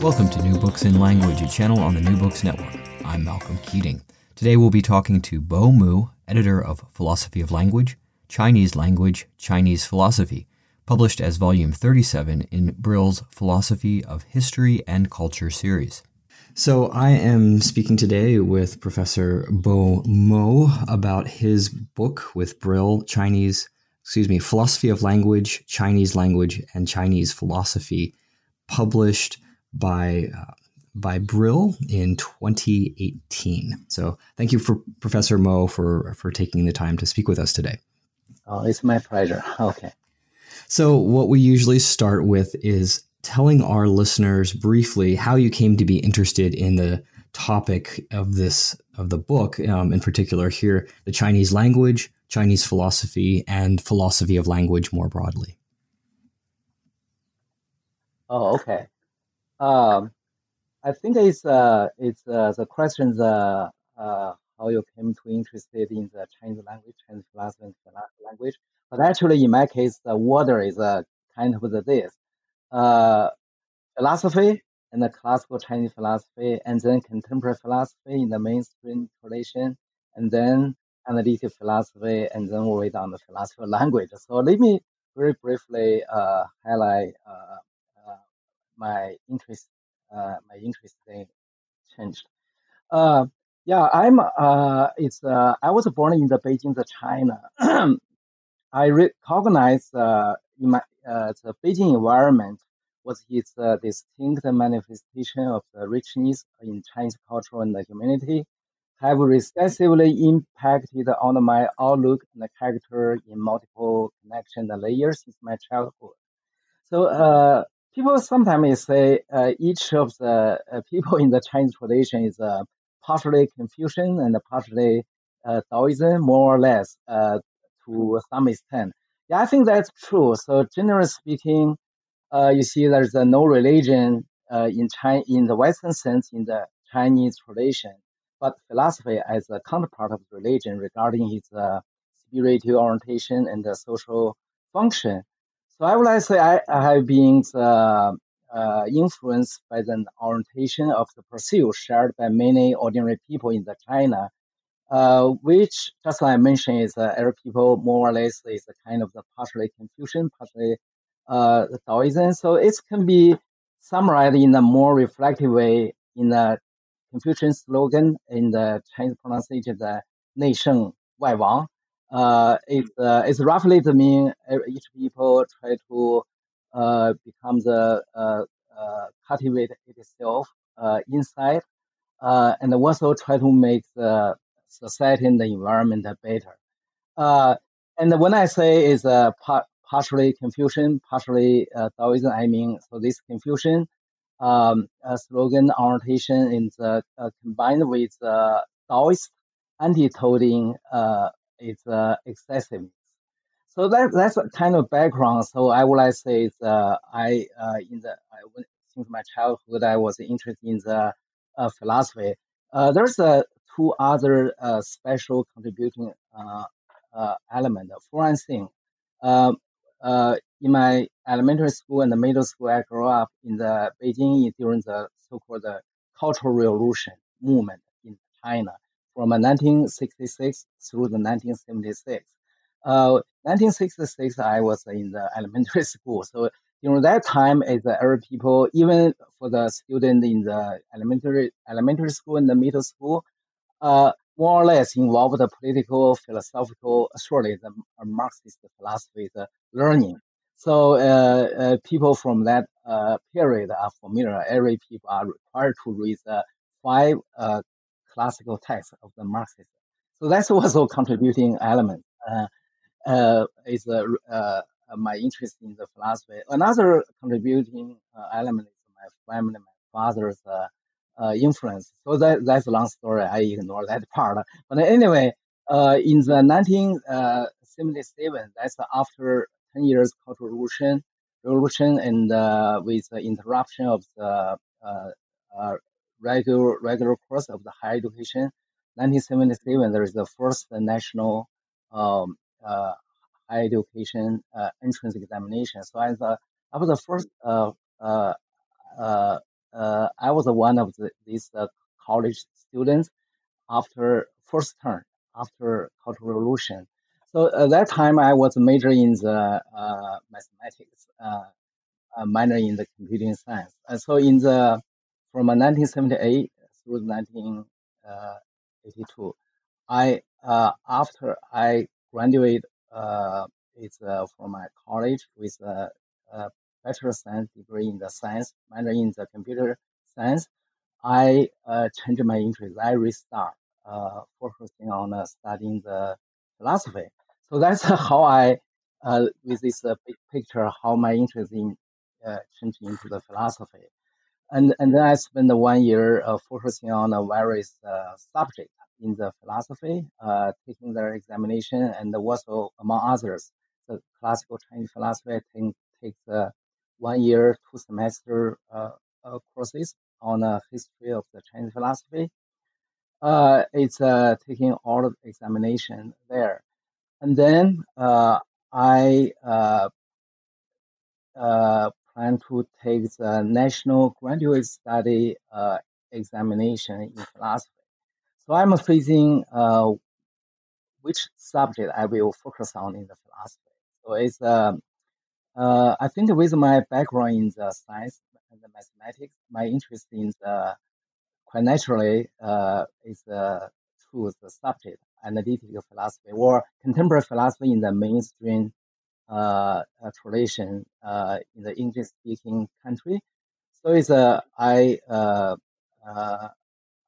Welcome to New Books in Language, a channel on the New Books Network. I'm Malcolm Keating. Today we'll be talking to Bo Mu, editor of Philosophy of Language, Chinese Language, Chinese Philosophy, published as volume 37 in Brill's Philosophy of History and Culture series. So I am speaking today with Professor Bo Mo about his book with Brill, Chinese, excuse me, Philosophy of Language, Chinese Language, and Chinese Philosophy, published by uh, by Brill in 2018. So thank you for Professor Mo for for taking the time to speak with us today. Oh, it's my pleasure. Okay. So what we usually start with is telling our listeners briefly how you came to be interested in the topic of this of the book, um, in particular here, the Chinese language, Chinese philosophy, and philosophy of language more broadly. Oh, okay. Um, I think it's uh, it's uh, the questions uh, uh, how you came to interested in the Chinese language, Chinese philosophy, and language. But actually, in my case, the order is a kind of this uh, philosophy and the classical Chinese philosophy, and then contemporary philosophy in the mainstream tradition, and then analytic philosophy, and then we on the philosophy language. So let me very briefly uh, highlight uh, uh, my interest, uh, my interest in changed. Uh, yeah, I'm. Uh, it's. Uh, I was born in the Beijing, the China. I recognize uh, in my uh, the Beijing environment was its uh, distinct manifestation of the richness in Chinese culture and the humanity, have recessively impacted on my outlook and character in multiple connection layers since my childhood. So, uh, people sometimes say uh, each of the uh, people in the Chinese tradition is uh, partially Confucian and partially uh, Taoism, more or less, uh, to some extent. Yeah, I think that's true. So, generally speaking, uh, you see there's no religion uh, in China in the Western sense in the Chinese tradition, but philosophy as a counterpart of religion regarding its spiritual orientation and the social function. So I would like to say I have been uh, uh, influenced by the orientation of the pursuit shared by many ordinary people in the China, uh, which, just like I mentioned, is uh, Arab people more or less is a kind of the partially Confucian, partially uh, Taoism. So it can be summarized in a more reflective way in the Confucian slogan in the Chinese pronunciation, the nation Wai Wang, uh, it's, uh, it's roughly the mean each people try to uh, become the uh, uh, cultivate itself uh, inside uh, and also try to make the society and the environment better. Uh, and when I say is a part, partially Confucian, partially uh, Taoism, I mean, so this Confucian um, uh, slogan orientation is uh, uh, combined with uh, Taoist anti-toading uh, is uh, excessiveness. So that that's a kind of background. So I would like to say is uh, I uh, in the I, since my childhood I was interested in the uh, philosophy. Uh, there's two other uh, special contributing element. For one thing, um, in my elementary school and the middle school, I grew up in the Beijing during the so-called Cultural Revolution movement in China from 1966 through the 1976. Uh, 1966, I was in the elementary school. So during that time, as the Arab people, even for the student in the elementary elementary school and the middle school, uh, more or less involved the political, philosophical, surely the Marxist philosophy the learning. So uh, uh, people from that uh, period are familiar. Every people are required to read the five uh, classical texts of the Marxist. So that's also contributing element. Uh, uh, is uh, uh, my interest in the philosophy. Another contributing uh, element is my family, my father's uh, uh, influence. So that that's a long story. I ignore that part. But anyway, in the 1977, that's after 10 years Cultural Revolution, revolution and with the interruption of the regular regular course of the higher education. 1977, there is the first national um, uh, higher education uh, entrance examination. So I, the, I was the first, uh, uh, uh, uh, I was one of the, these uh, college students after first term, after Cultural Revolution. So at that time, I was majoring in the uh, mathematics, minor in the computing science. And so in the from 1978 through 1982, I uh, after I graduated uh, is uh, from my college with a, a bachelor science degree in the science, minor in the computer science. I uh, changed my interest. I restart uh, focusing on uh, studying the philosophy. So that's how I, uh, with this uh, big picture, how my interest in uh, changed into the philosophy. And, and then I spent one year uh, focusing on uh, various uh, subjects in the philosophy, uh, taking their examination, and also among others, the classical Chinese philosophy take, takes uh, one year, two semester uh, uh, courses on a history of the Chinese philosophy. Uh, it's uh, taking all the examination there, and then uh, I uh, uh, plan to take the national graduate study uh, examination in philosophy. So I'm facing uh, which subject I will focus on in the philosophy. So it's uh, uh, I think with my background in the science and the mathematics, my interest in the quite naturally uh, is uh, to the subject analytical philosophy or contemporary philosophy in the mainstream uh, uh, tradition uh, in the English speaking country. So it's uh, I uh, uh,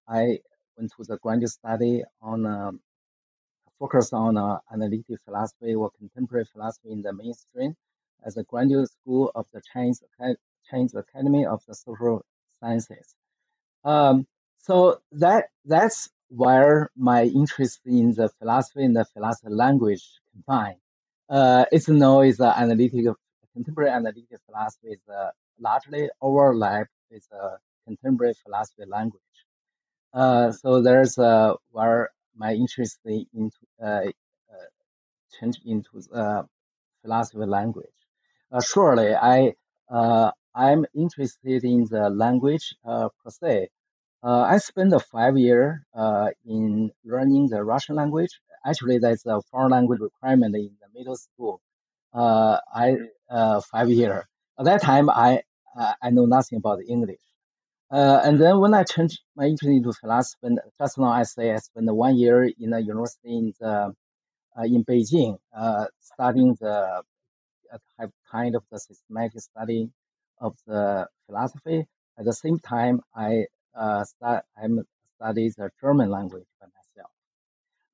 I went to the graduate study on um, focus on uh, analytic philosophy or contemporary philosophy in the mainstream as a graduate school of the Chinese, Chinese Academy of the Social Sciences. Um, so that that's where my interest in the philosophy and the philosophy language combine. Uh, it's known as uh, analytical contemporary analytic philosophy is uh, largely overlap with uh, contemporary philosophy language. Uh, so there's uh, where my interest into uh, uh, change into uh, philosophy language. Surely, I I'm interested in the language per se. I spent five years in learning the Russian language. Actually, that's a foreign language requirement in the middle school. Uh, I uh, five year. At that time, I I know nothing about English. Uh, and then when I changed my interest into philosophy, just now I say I spent one year in a university in the, uh, in Beijing, uh, studying the uh, kind of the systematic study of the philosophy. At the same time, I uh, start I'm study the German language by myself.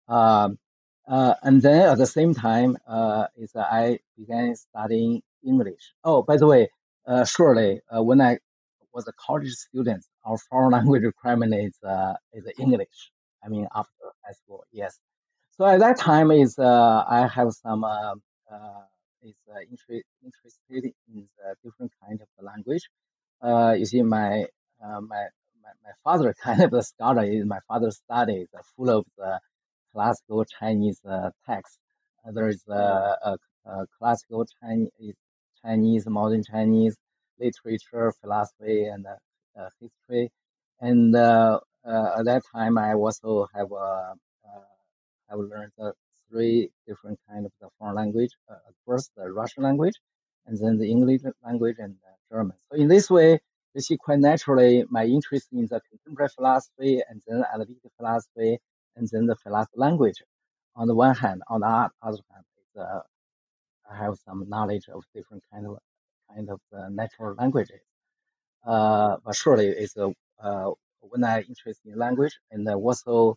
Um, uh, and then at the same time, uh, is that I began studying English. Oh, by the way, uh, surely uh, when I was a college student, our foreign language requirement is uh, is English. I mean, after high school, yes. So at that time, is uh, I have some uh, uh, is uh, inter- interested in different kind of the language. Uh, you see, my uh, my my, my father kind of a scholar is my father studies uh, full of the classical Chinese uh, texts. Uh, there is uh, a, a classical Chinese, Chinese, modern Chinese literature, philosophy, and uh, uh, history. And uh, uh, at that time, I also have uh, uh, have learned uh, three different kind of the foreign language. Uh, first, the Russian language, and then the English language and German. So in this way, you see quite naturally my interest in the contemporary philosophy and then analytic philosophy and then the philosophy language. On the one hand, on the other hand, uh, I have some knowledge of different kind of kind of uh, natural languages. Uh, but surely it's a uh, when I interest in language and also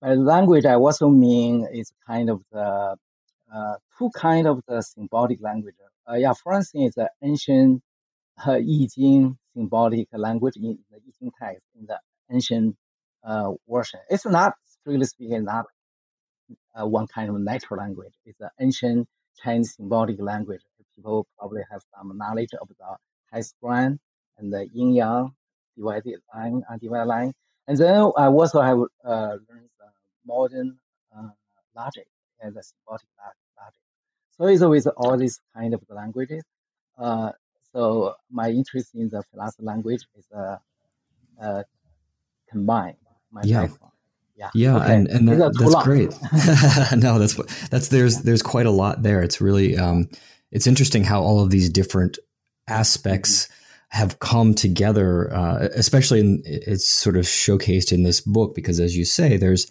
by language I also mean it's kind of the uh, two kind of the symbolic language. Yeah, for instance, the ancient uh, Yi Jing symbolic language in the Yi Jing text in the ancient uh, version. It's not strictly speaking not uh, one kind of natural language. It's an ancient Chinese symbolic language. People probably have some knowledge of the high square and the yin yang divided line, undivided line. And then I also have uh, learned modern uh, logic and the symbolic logic. So it's with all these kind of languages. Uh, so my interest in the philosophy language is uh, uh, combined my yeah. background. Yeah, yeah, okay. and and that, that's great. no, that's that's there's there's quite a lot there. It's really um, it's interesting how all of these different aspects mm-hmm. have come together, uh, especially in, it's sort of showcased in this book because, as you say, there's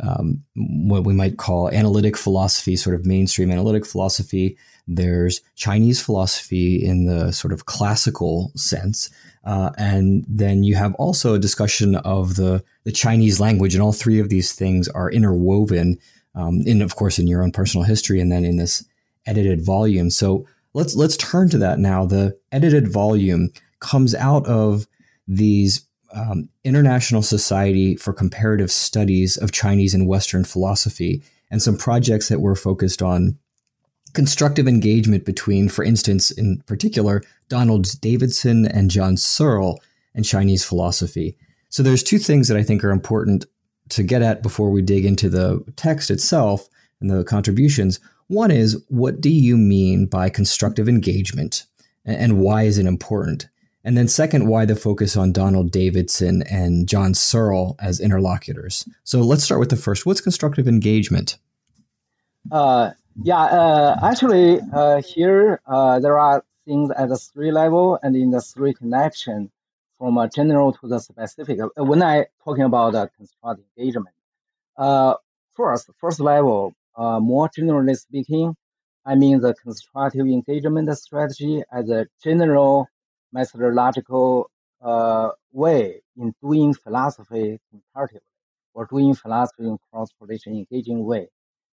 um, what we might call analytic philosophy, sort of mainstream analytic philosophy. There's Chinese philosophy in the sort of classical sense. Uh, and then you have also a discussion of the, the Chinese language, and all three of these things are interwoven um, in, of course, in your own personal history, and then in this edited volume. So let's let's turn to that now. The edited volume comes out of these um, International Society for Comparative Studies of Chinese and Western Philosophy, and some projects that were focused on constructive engagement between, for instance, in particular, Donald Davidson and John Searle and Chinese philosophy. So there's two things that I think are important to get at before we dig into the text itself and the contributions. One is what do you mean by constructive engagement and why is it important? And then, second, why the focus on Donald Davidson and John Searle as interlocutors? So let's start with the first. What's constructive engagement? Uh, yeah, uh, actually, uh, here uh, there are things at the three level and in the three connection from a general to the specific. Uh, when I talking about uh, constructive engagement, first, first level, more generally speaking, I mean the constructive engagement strategy as a general methodological uh, way in doing philosophy comparatively or doing philosophy in cross-tradition engaging way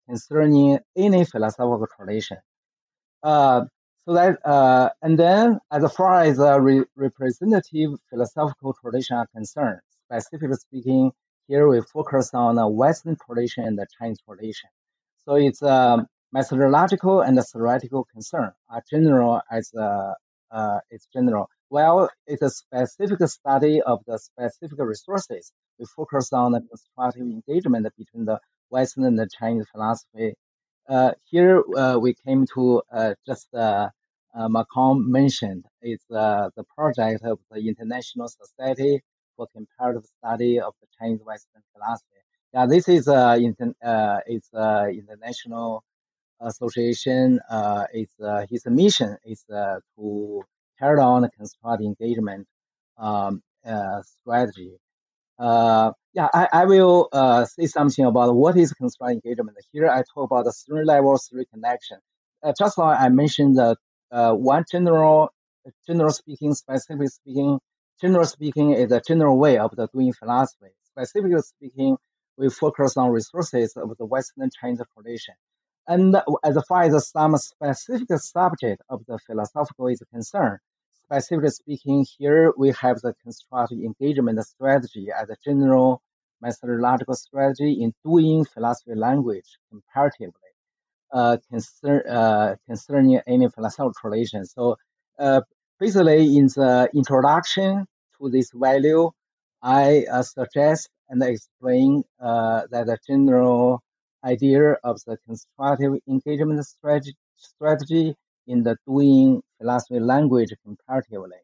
concerning any philosophical tradition. Uh, so that, uh, and then as far as the re- representative philosophical tradition are concerned, specifically speaking, here we focus on the Western tradition and the Chinese tradition. So it's um, methodological and theoretical concern are general as a uh, it's general. Well, it's a specific study of the specific resources. We focus on the constructive engagement between the Western and Chinese philosophy. Uh, here uh, we came to uh, just Malcolm mentioned it's uh, the project of the International Society for Comparative Study of the Chinese Western Philosophy. Yeah, this is uh, inter- uh, it's uh, international association uh, is uh, his mission is uh, to carry on the constructive engagement um, uh, strategy. Uh, yeah, I, I will uh, say something about what is constructive engagement. Here I talk about the three level, three connection. just like I mentioned the one general, general speaking, specifically speaking, general speaking is a general way of the doing philosophy. Specifically speaking, we focus on resources of the Western Chinese tradition. And as far as some specific subject of the philosophical is concerned, specifically speaking, here we have the constructive engagement strategy as a general methodological strategy in doing philosophy language comparatively uh, uh, concerning any philosophical tradition. So uh, basically, in the introduction to this value, I uh, suggest and explain uh, that the general idea of the constructive engagement strategy, strategy in the doing philosophy language comparatively.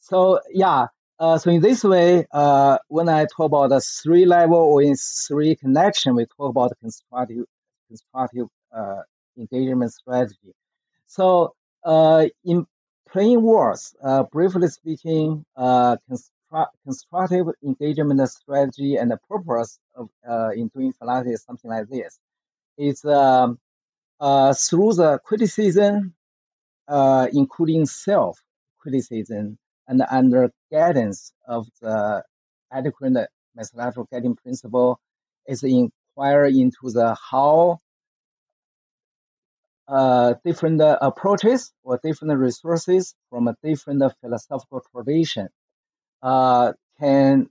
So yeah, uh, so in this way, uh, when I talk about the three level or in three connection, we talk about constructive constructive uh, engagement strategy. So uh, in plain words, uh, briefly speaking, uh, constru- constructive engagement strategy and the purpose of in doing philosophy is something like this. It's um, through the criticism, uh, including self criticism, and under guidance of the adequate methodological guiding principle, is inquire into the how uh, different approaches or different resources from a different philosophical tradition uh, can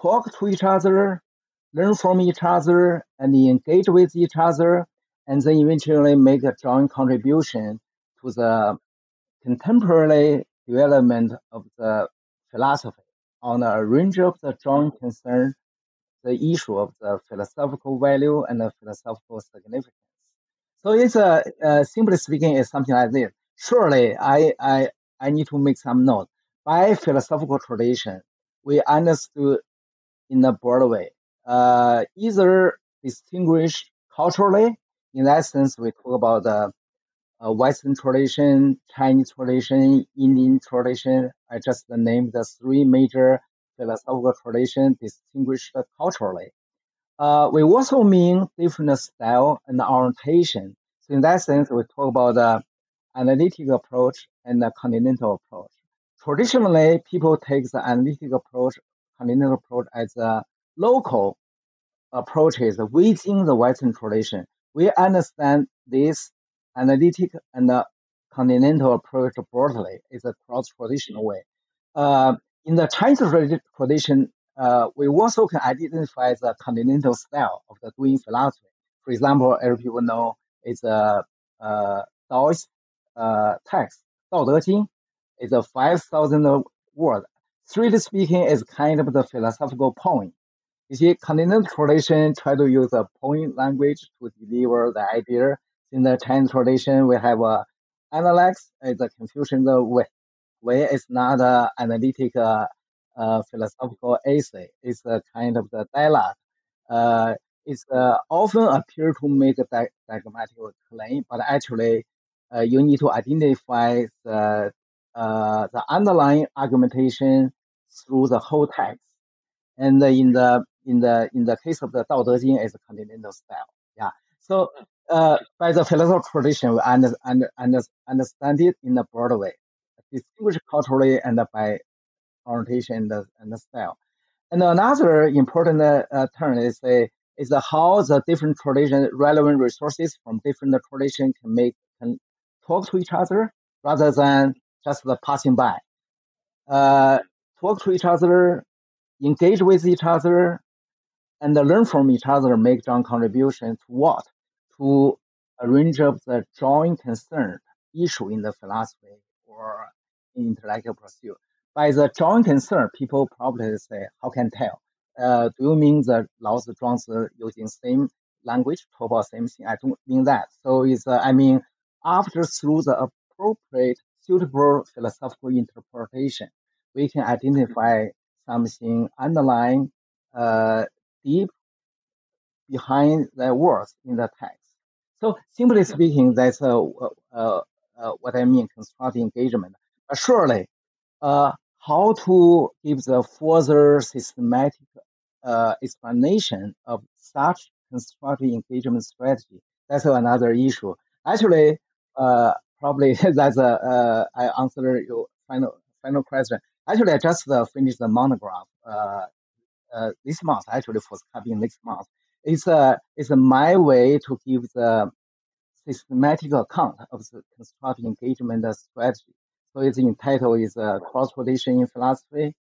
talk to each other, learn from each other, and engage with each other, and then eventually make a joint contribution to the contemporary development of the philosophy on a range of the joint concern, the issue of the philosophical value and the philosophical significance. So it's a uh, simply speaking, it's something like this. Surely, I I I need to make some note. By philosophical tradition, we understood in a broad way, uh, either distinguished culturally. In that sense, we talk about the uh, Western tradition, Chinese tradition, Indian tradition. I just named the three major philosophical traditions distinguished culturally. Uh, we also mean different style and orientation. So in that sense, we talk about the analytic approach and the continental approach. Traditionally, people take the analytic approach, continental approach as a local approaches within the Western tradition. We understand this analytic and uh, continental approach broadly is a cross-traditional way. Uh, in the Chinese tradition, uh, we also can identify the continental style of the doing philosophy. For example, as people know, it's a uh, Taoist uh, text, Dao De Jing. is a 5,000 word. Strictly speaking, is kind of the philosophical poem. You see, continental tradition try to use a poem language to deliver the idea in the Chinese tradition, we have a analects, it's a Confucian way. Way is not an analytic uh, uh, philosophical essay. It's a kind of the dialogue. Uh, it's uh, often appear to make a diagrammatic claim, but actually, uh, you need to identify the uh, the underlying argumentation through the whole text. And in the in the in the case of the Dao De it's a continental style. Yeah. So uh, by the philosophical tradition, we under, under, under, understand it in a broad way, distinguished culturally and by orientation and and style. And another important uh, term is a is how the different tradition relevant resources from different tradition can make can talk to each other rather than just the passing by. Uh, talk to each other, engage with each other, and learn from each other. Make joint contribution to what? To a range of the joint concern issue in the philosophy or in intellectual pursuit by the joint concern, people probably say, how can tell? Uh, do you mean that Lao Tzu, Zhuangzi using same language, talk about same thing? I don't mean that. So it's, uh, I mean, after through the appropriate, suitable philosophical interpretation, we can identify something underlying, uh, deep behind the words in the text. So simply speaking, that's uh, uh, uh, what I mean, constructive engagement. But surely, uh, how to give the further systematic uh, explanation of such constructive engagement strategy. That's another issue. Actually, uh, probably that's a, uh, I answer your final final question. Actually, I just uh, finished the monograph uh, uh, this month. Actually, for coming next month. It's a it's a my way to give the systematic account of the constructive engagement strategy. So its title is uh, Cross-Tradition in Philosophy.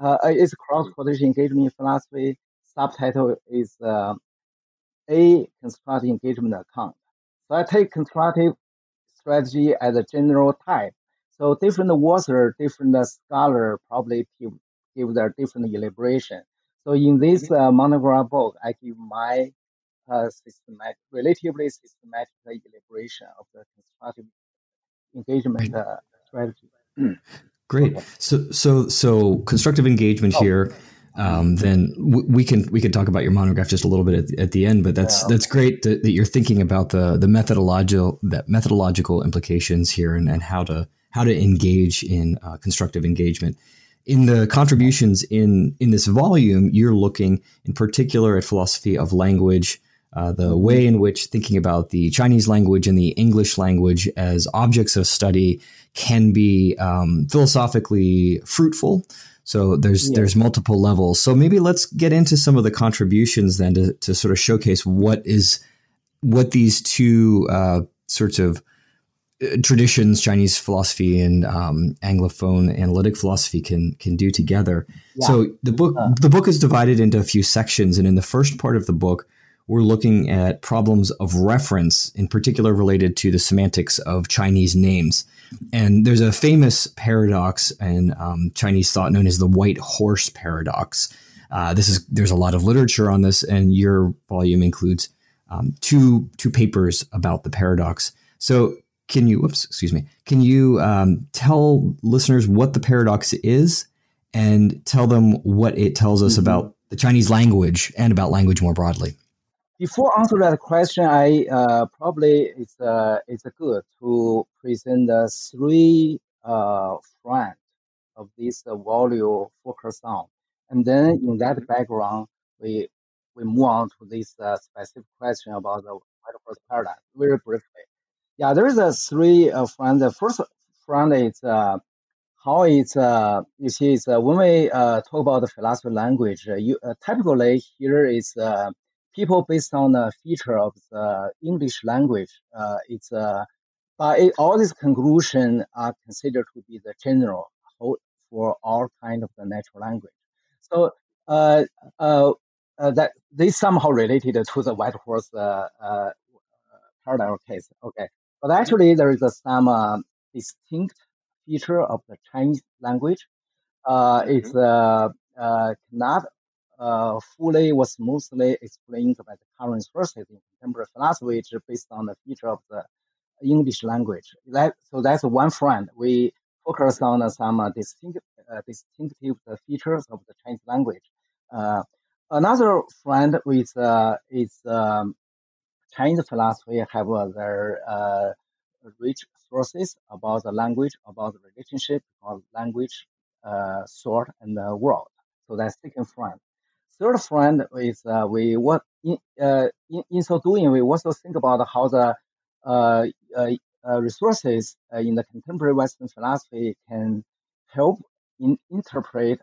Uh, it's Cross-Tradition Engagement in Philosophy. Subtitle is uh, A Constructive Engagement Account. So I take constructive strategy as a general type. So different author, different scholar probably give, give their different elaboration. So in this uh, monograph book, I give my uh, systematic, relatively systematic elaboration of the constructive engagement uh, strategy. Great. Okay. So, so, so constructive engagement oh. here. um, then w- we can we can talk about your monograph just a little bit at, at the end. But that's yeah. that's great that, that, you're thinking about the the methodological that methodological implications here and, and how to how to engage in uh, constructive engagement. In the contributions in in this volume, you're looking in particular at philosophy of language, uh, the mm-hmm. way in which thinking about the Chinese language and the English language as objects of study can be um, philosophically fruitful. So there's yeah. there's multiple levels. So maybe let's get into some of the contributions then to, to sort of showcase what is what these two uh, sorts of traditions, Chinese philosophy and um, Anglophone analytic philosophy can can do together. Yeah. So the book uh. the book is divided into a few sections, and in the first part of the book, we're looking at problems of reference, in particular related to the semantics of Chinese names. And there's a famous paradox in um, Chinese thought known as the white horse paradox. Uh, this is there's a lot of literature on this, and your volume includes um, two two papers about the paradox. So, can you? Whoops, excuse me. Can you um, tell listeners what the paradox is, and tell them what it tells us mm-hmm. about the Chinese language and about language more broadly? Before answer that question, I uh, probably it's uh, it's good to present the three uh, front of this uh, volume focus on, and then in that background, we we move on to this uh, specific question about the white paradigm very briefly. Yeah, there is a three uh, front. The first front is uh, how it's uh, you see it's uh, when we uh, talk about the philosophy language, uh, you uh, typically here is uh, people based on the feature of the English language, uh, it's uh, but it, all these conclusions are considered to be the general for all kind of the natural language. So uh, uh, uh, that they somehow related to the white horse uh, uh, paradigm case. Okay, but actually there is a, some uh, distinct feature of the Chinese language. Uh, it's uh, uh, not uh, fully was mostly explained by the current sources in contemporary philosophy, which is based on the feature of the English language. That, so that's one front. We focus on some uh, distinct, uh, distinctive features of the Chinese language. Uh, another front with uh, is um, Chinese philosophy have their uh, rich sources about the language, about the relationship of language, thought, and the world. So that's second front. Third front is uh, we what in, uh, in, in so doing we also think about how the uh, uh, uh resources uh, in the contemporary Western philosophy can help in, interpret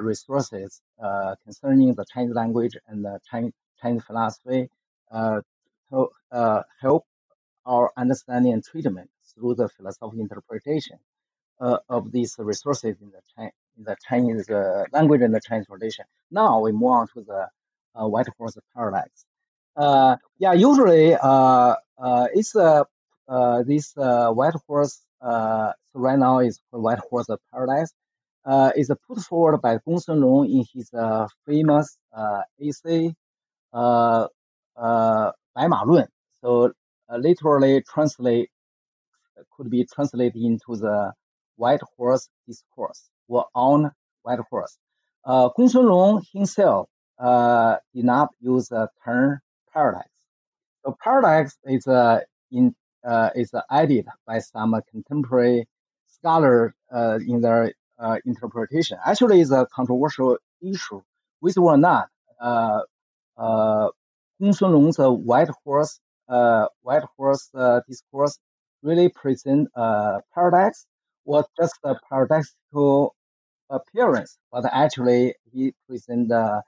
resources concerning the Chinese language and the Chinese, Chinese philosophy to help our understanding and treatment through the philosophical interpretation of these resources in the the Chinese uh, language and the Chinese tradition. Now we move on to the uh, white horse paradox. Uh, yeah, usually uh, uh, it's uh, uh, this uh, white horse. Uh, so right now is white horse paradox. Uh, is put forward by Gong Sun in his uh, famous uh, essay, uh, uh, Emma So uh, literally translate uh, could be translated into the White Horse Discourse or on White Horse. Uh, Gongsun Long himself uh, did not use the term paradox. So paradox is uh, in uh, is added by some contemporary scholar, uh, in their uh, interpretation. Actually, it's a controversial issue, whether or not uh, uh, Gongsun Long's white horse uh, white horse uh, discourse really present a paradox or just a paradoxical appearance, but actually he present uh,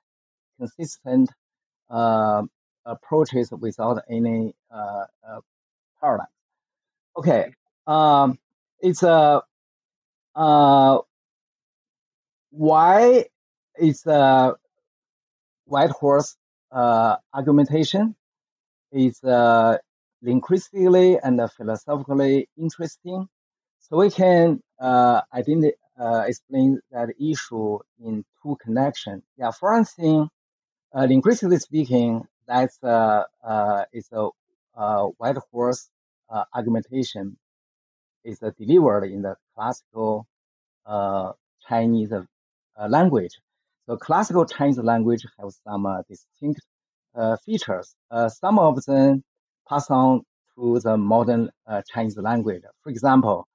consistent uh, approaches without any uh, uh, paradigm. Okay, um, it's a uh, why it's a white horse uh, argumentation is uh, linguistically and philosophically interesting. So we can uh, identify uh, explain that issue in two connections. Yeah, for one thing, uh, linguistically speaking, that's uh, uh, is a uh, white horse uh, argumentation is uh, delivered in the classical uh, Chinese uh, language. So classical Chinese language have some uh, distinct uh, features. Uh, some of them pass on to the modern Chinese language. For example,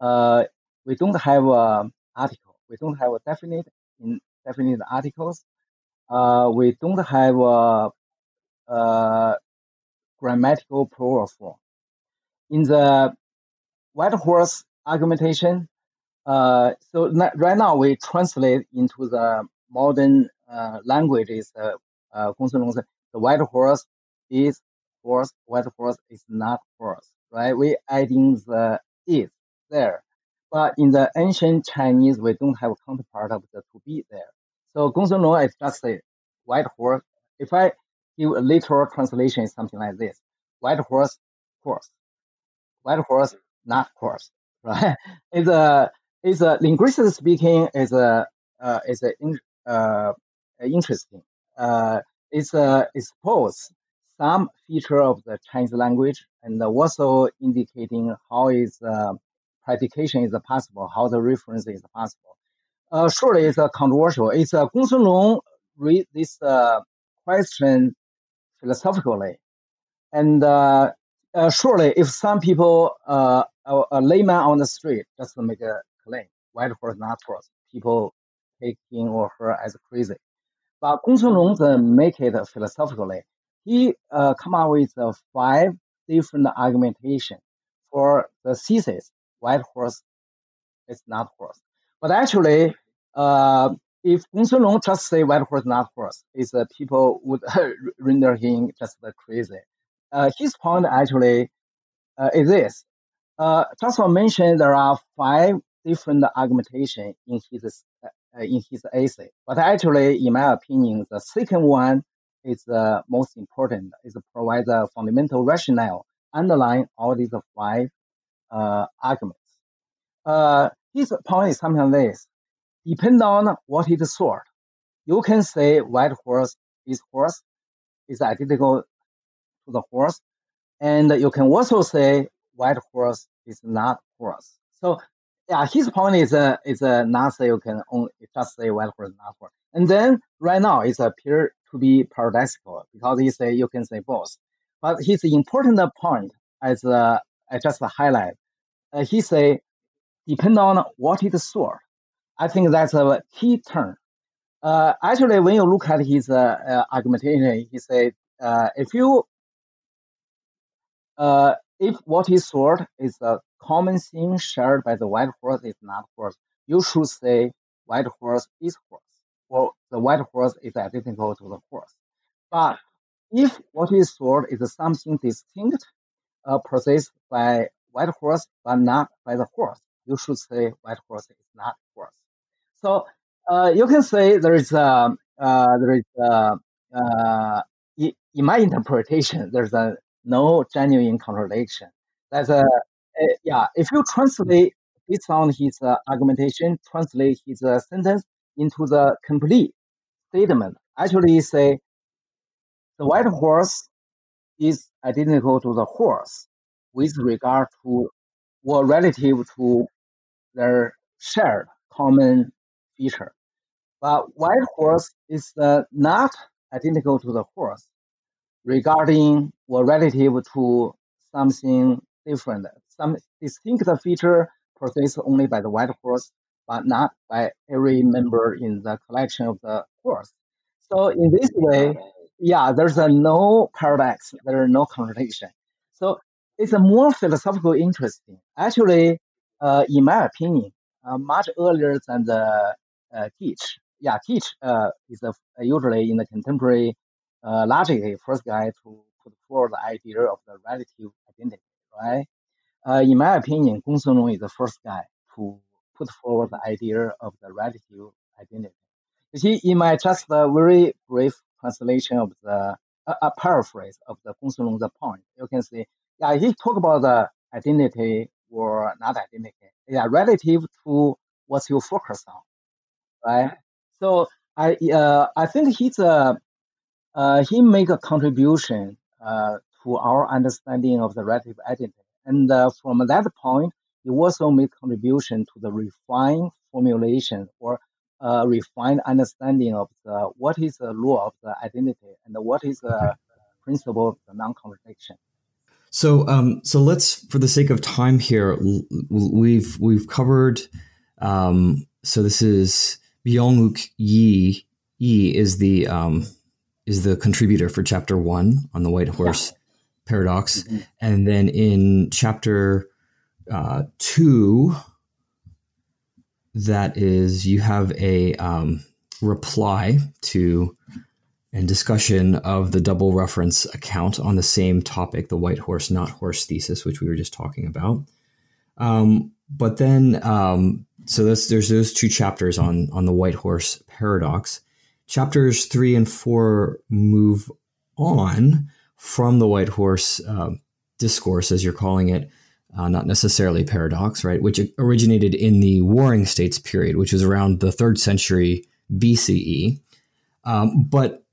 we don't have an article. We don't have a definite in definite articles. We don't have a, a grammatical plural form. In the white horse argumentation, uh, so right now we translate into the modern uh, languages. Uh, uh, the white horse is horse, white horse is not horse, right? We adding the is there. But in the ancient Chinese, we don't have counterpart of the to be there. So Gongsun is just a white horse. If I give a literal translation, it's something like this: white horse, horse, white horse, not horse, right? It's a it's a linguistically speaking is a uh, is a interesting. Uh, it's a expose some feature of the Chinese language and also indicating how is uh, predication is possible, how the reference is possible. Uh, surely it's a controversial. It's uh, Gong Long read this uh, question philosophically, and uh, uh, surely if some people, uh, a, a layman on the street, just make a claim, white horse not horse, people take him or her as crazy. But Gong Long make it philosophically. He uh, come up with uh, five different argumentation for the thesis white horse is not horse. But actually, uh, if Long just say white horse is not horse, is uh, people would render him just crazy. Uh, his point actually uh, is this. Uh, just to mention, there are five different argumentation in his uh, in his essay. But actually, in my opinion, the second one is the most important. Is provide the fundamental rationale underlying all these five uh, arguments. Uh, his point is something like this. Depend on what is the sort. You can say white horse is horse is identical to the horse, and you can also say white horse is not horse. So yeah, his point is uh, is uh, not say you can only just say not horse. And then right now it appear to be paradoxical because he say you can say both. But his important point as uh, I just highlight uh, he say, depend on what is sort. I think that's a key term. Uh, actually, when you look at his uh, uh argumentation, he said, uh, if you uh, if what is sort is a common thing shared by the white horse is not horse, you should say white horse is horse, or the white horse is identical to the horse. But if what is sort is something distinct, uh, possessed by white horse, but not by the horse. You should say white horse is not horse. So uh, you can say there is a uh, there is a, uh, in my interpretation there's a no genuine contradiction. That's a yeah. If you translate based on his uh, argumentation, translate his uh, sentence into the complete statement, actually say the white horse is identical to the horse with regard to or relative to their shared common feature. But white horse is uh, not identical to the horse regarding or relative to something different, some distinct feature possessed only by the white horse, but not by every member in the collection of the horse. So in this way, yeah, there's a no paradox, there is no contradiction. So it's a more philosophical interesting. Actually, uh, in my opinion, uh, much earlier than the uh, Geach. Yeah, Geach uh, is usually in the contemporary uh, logic first guy to put forward the idea of the relative identity, right? Uh, in my opinion, Gong Long is the first guy to put forward the idea of the relative identity. You see, in my just a very brief translation of the a paraphrase of the Gong Long's point, you can see yeah, he talk about the identity or not identity. Yeah, relative to what you focus on, right? So I uh, I think he's a uh, he make a contribution uh, to our understanding of the relative identity, and uh, from that point, he also made contribution to the refined formulation or uh, refined understanding of the what is the law of the identity and what is the principle of the non-contradiction. So, um, so let's, for the sake of time here, we've we've covered. Um, so this is Byung Yi. Yi is the um, is the contributor for chapter one on the white horse yeah. paradox, mm-hmm. and then in chapter uh, two, that is you have a um, reply to and discussion of the double reference account on the same topic, the white horse, not horse thesis, which we were just talking about. Um, but then, um, so there's those two chapters on on the white horse paradox. Chapters three and four move on from the white horse uh, discourse, as you're calling it, uh, not necessarily paradox, right? Which originated in the Warring States period, which was around the third century BCE. Um, but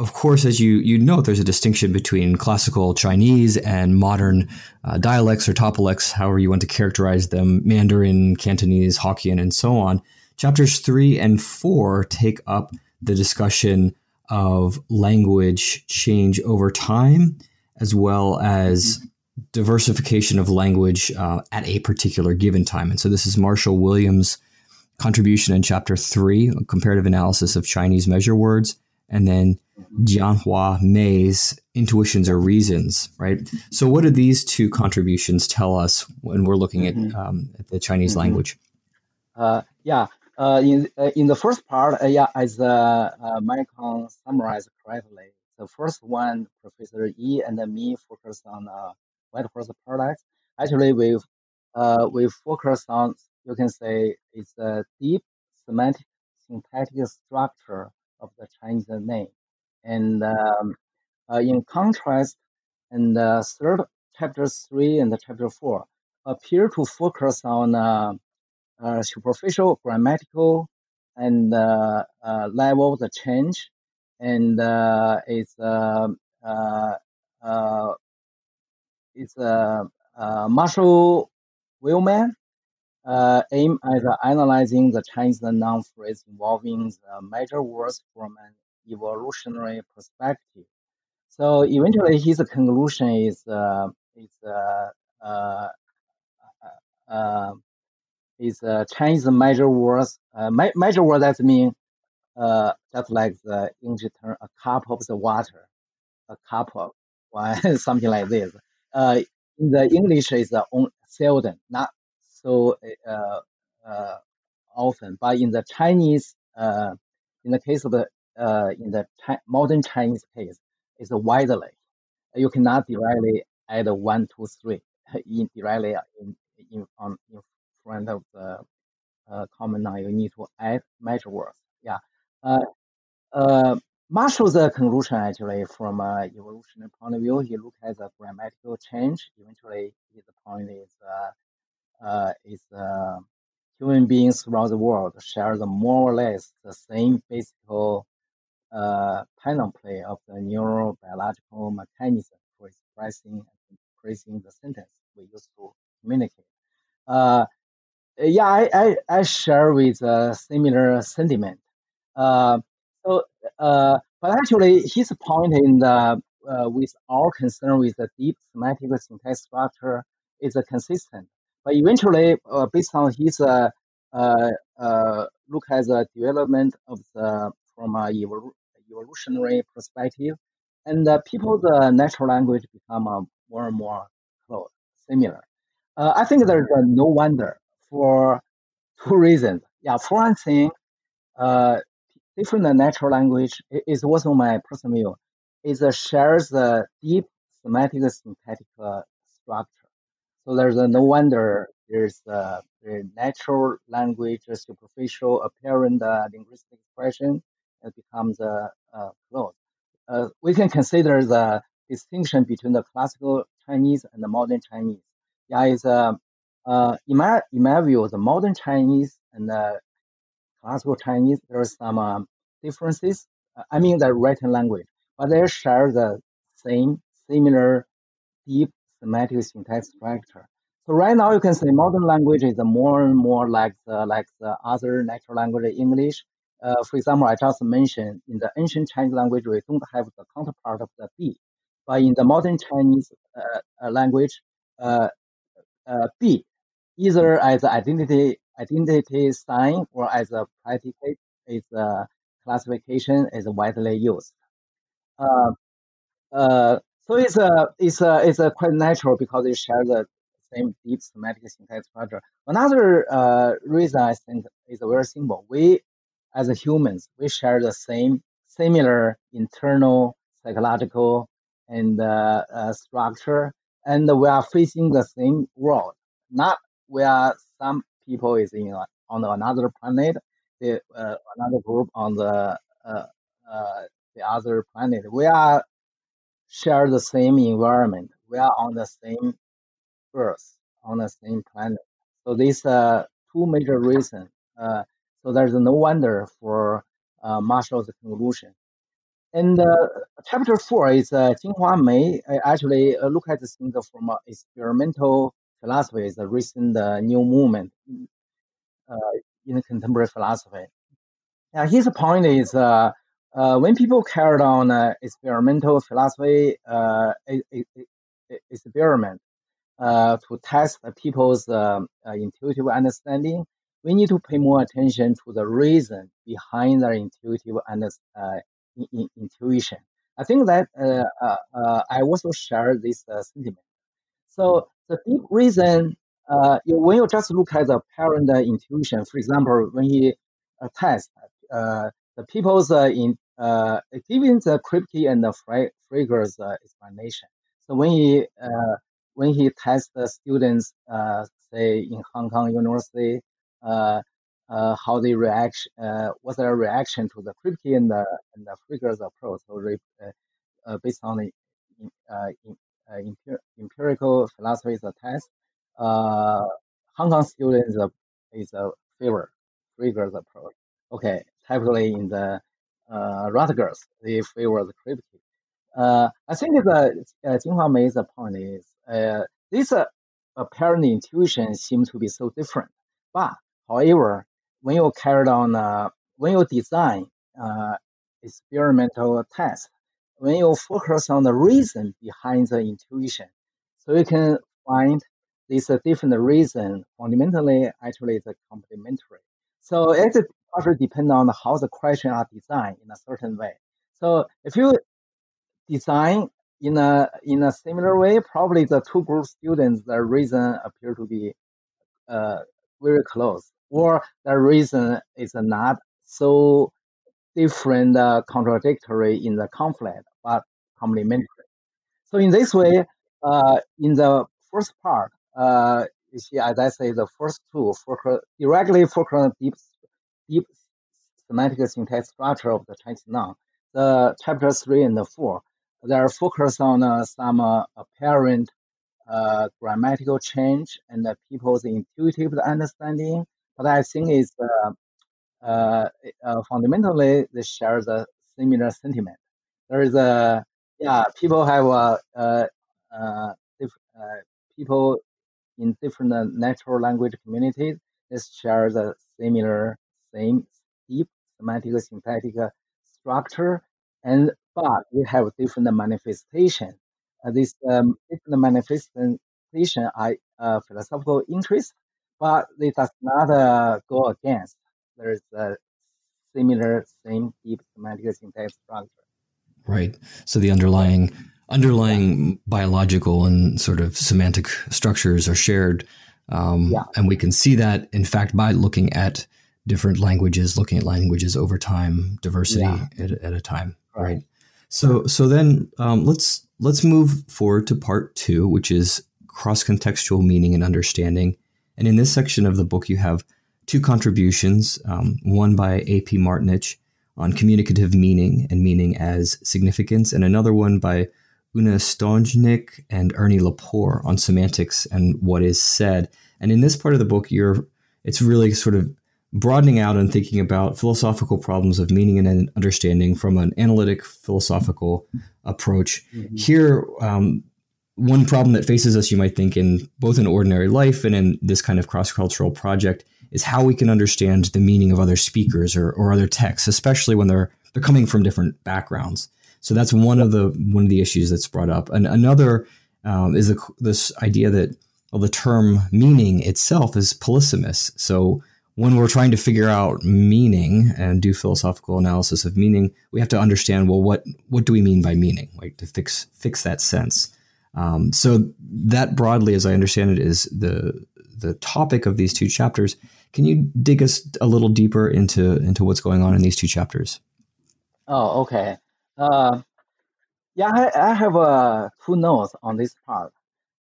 of course, as you you note, there's a distinction between classical Chinese and modern uh, dialects or topolects, however you want to characterize them, Mandarin, Cantonese, Hokkien, and so on. Chapters three and four take up the discussion of language change over time, as well as diversification of language uh, at a particular given time. And so this is Marshall Willman's contribution in chapter three, comparative analysis of Chinese measure words, and then Jianhua Mei's intuitions or reasons, right? So, what do these two contributions tell us when we're looking at, mm-hmm. um, at the Chinese mm-hmm. language? Uh, yeah, uh, in uh, in the first part, uh, yeah, as uh, uh, Malcolm summarized correctly, the first one, Professor Yi and me focused on uh, white horse paradox. Actually, we we focus on you can say it's a deep semantic syntactic structure of the Chinese name. And um, in contrast, and the third chapter three and chapter four appear to focus on superficial grammatical and uh, uh, level the change, and uh, it's it's a Marshall Willman uh, aim at analyzing the Chinese noun phrase involving the measure words from an evolutionary perspective. So eventually, his conclusion is uh, is uh, uh, uh, uh is uh, Chinese measure words. Uh, ma- measure words that mean uh, just like the English term, a cup of the water, a cup of wine, something like this. Uh, in the English, is uh, seldom, not so uh, uh, often. But in the Chinese, uh, in the case of the uh, in the chi- modern Chinese case, it's widely. You cannot directly add one, two, three in directly in in on in front of the uh, common noun. You need to add measure words. Yeah. Uh, uh, Marshall's conclusion actually from an evolutionary point of view, he looked at the grammatical change. Eventually, his point is uh, uh, is uh, human beings around the world share the more or less the same basic uh, panoply of the neurobiological mechanism for expressing and increasing the sentence we use to communicate. Uh, yeah, I, I, I share with a similar sentiment. Uh, so, uh, but actually, his point in the uh, with our concern with the deep semantic syntax structure is consistent. But eventually, uh, based on his uh, uh, uh, look at the development of the from a evol- evolutionary perspective, and uh, people's uh, natural language become uh, more and more close, similar. Uh, I think there's uh, no wonder for two reasons. Yeah, for one thing, uh, different natural language is also my personal view. It uh, shares the deep semantic syntactic uh, structure so there's a, no wonder there's a, a natural language, a superficial apparent uh, linguistic expression becomes uh, uh, close. Uh, we can consider the distinction between the classical Chinese and the modern Chinese. Yeah, is uh, uh, in my in my view, the modern Chinese and classical Chinese there are some um, differences. I mean the written language, but they share the same similar deep semantic syntax structure. So right now you can say modern language is more and more like the like the other natural language English. uh, for example, I just mentioned in the ancient Chinese language, we don't have the counterpart of the b, but in the modern Chinese uh, uh language, uh, uh, b either as identity identity sign or as a predicate is a classification is widely used. Uh, uh, so it's a it's a it's a quite natural because it shares the same deep semantic syntax structure. Another uh, reason I think is very simple. We as humans we share the same similar internal psychological and uh, uh, structure, and we are facing the same world. Not we are some people is in on another planet, the uh, another group on the uh, uh, the other planet. We are share the same environment. We are on the same Earth, on the same planet. So these are two major reasons. Uh, so there's no wonder for uh, Marshall's conclusion. And uh, chapter four is uh, Jinghua Mei. Actually uh, look at the things from uh, experimental philosophy. is a recent uh, new movement uh, in contemporary philosophy. Yeah, his point is uh, uh, when people carried on uh, experimental philosophy uh, experiment uh, to test people's uh, intuitive understanding, we need to pay more attention to the reason behind their intuitive uh, in, intuition. I think that I also share this sentiment. So the deep reason, you, when you just look at the parent intuition, for example, when he test the people's uh, in uh, giving the Kripke and the uh, explanation. So when he uh, when he tests the students, uh, say in Hong Kong University, uh, uh, how they react, uh, what's their reaction to the Kripke and the and the Frege's approach. So uh, uh, based on the in, uh, empirical philosophy is a test. Uh, Hong Kong students is a favor rigorous approach. Okay, typically in the uh, Rutgers, they favor the. Uh, I think the uh, Jinghua Mei's point is this apparent intuition seems to be so different. But however, when you carry on, uh, when you design uh, experimental test, when you focus on the reason behind the intuition, so you can find this uh, different reason fundamentally actually is complementary. So it also depends on how the question are designed in a certain way. So if you design in a in a similar way, probably the two group students, the reason appear to be uh, very close, or the reason is not so different, uh, contradictory in the conflict, but complementary. So in this way, uh, in the first part, uh, you see, as I say, the first two focus directly focus on deep deep semantic syntax structure of the Chinese noun. The chapter three and the four, they are focused on uh, some uh, apparent uh, grammatical change and people's intuitive understanding. But I think it's uh, uh, uh, fundamentally they share the similar sentiment. There is a yeah, people have uh, uh, people in different natural language communities. They share the similar same deep semantic syntactic structure, and but we have different manifestation. Uh, this um, different manifestation are uh, philosophical interest, but it does not uh, go against. There is a similar, same deep semantic syntax structure. Right. So the underlying underlying biological and sort of semantic structures are shared, um, yeah. and we can see that in fact by looking at different languages, looking at languages over time, diversity yeah. at, at, a time, right? right? So, so then um, let's let's move forward to part two, which is cross contextual meaning and understanding. And in this section of the book, you have two contributions, um, one by A.P. Martinich on communicative meaning and meaning as significance, and another one by Una Stojnic and Ernie Lepore on semantics and what is said. And in this part of the book, you're it's really sort of broadening out and thinking about philosophical problems of meaning and understanding from an analytic philosophical approach. Mm-hmm. Here, um, one problem that faces us, you might think, in both in ordinary life and in this kind of cross cultural project, is how we can understand the meaning of other speakers or, or other texts, especially when they're they're coming from different backgrounds. So that's one of the one of the issues that's brought up. And another um, is the, this idea that well, the term meaning itself is polysemous. So when we're trying to figure out meaning and do philosophical analysis of meaning, we have to understand well what what do we mean by meaning, like to fix fix that sense. Um, so that broadly, as I understand it, is the the topic of these two chapters. Can you dig us a little deeper into into what's going on in these two chapters? Oh, okay. Uh, yeah, I, I have uh, two notes on this part.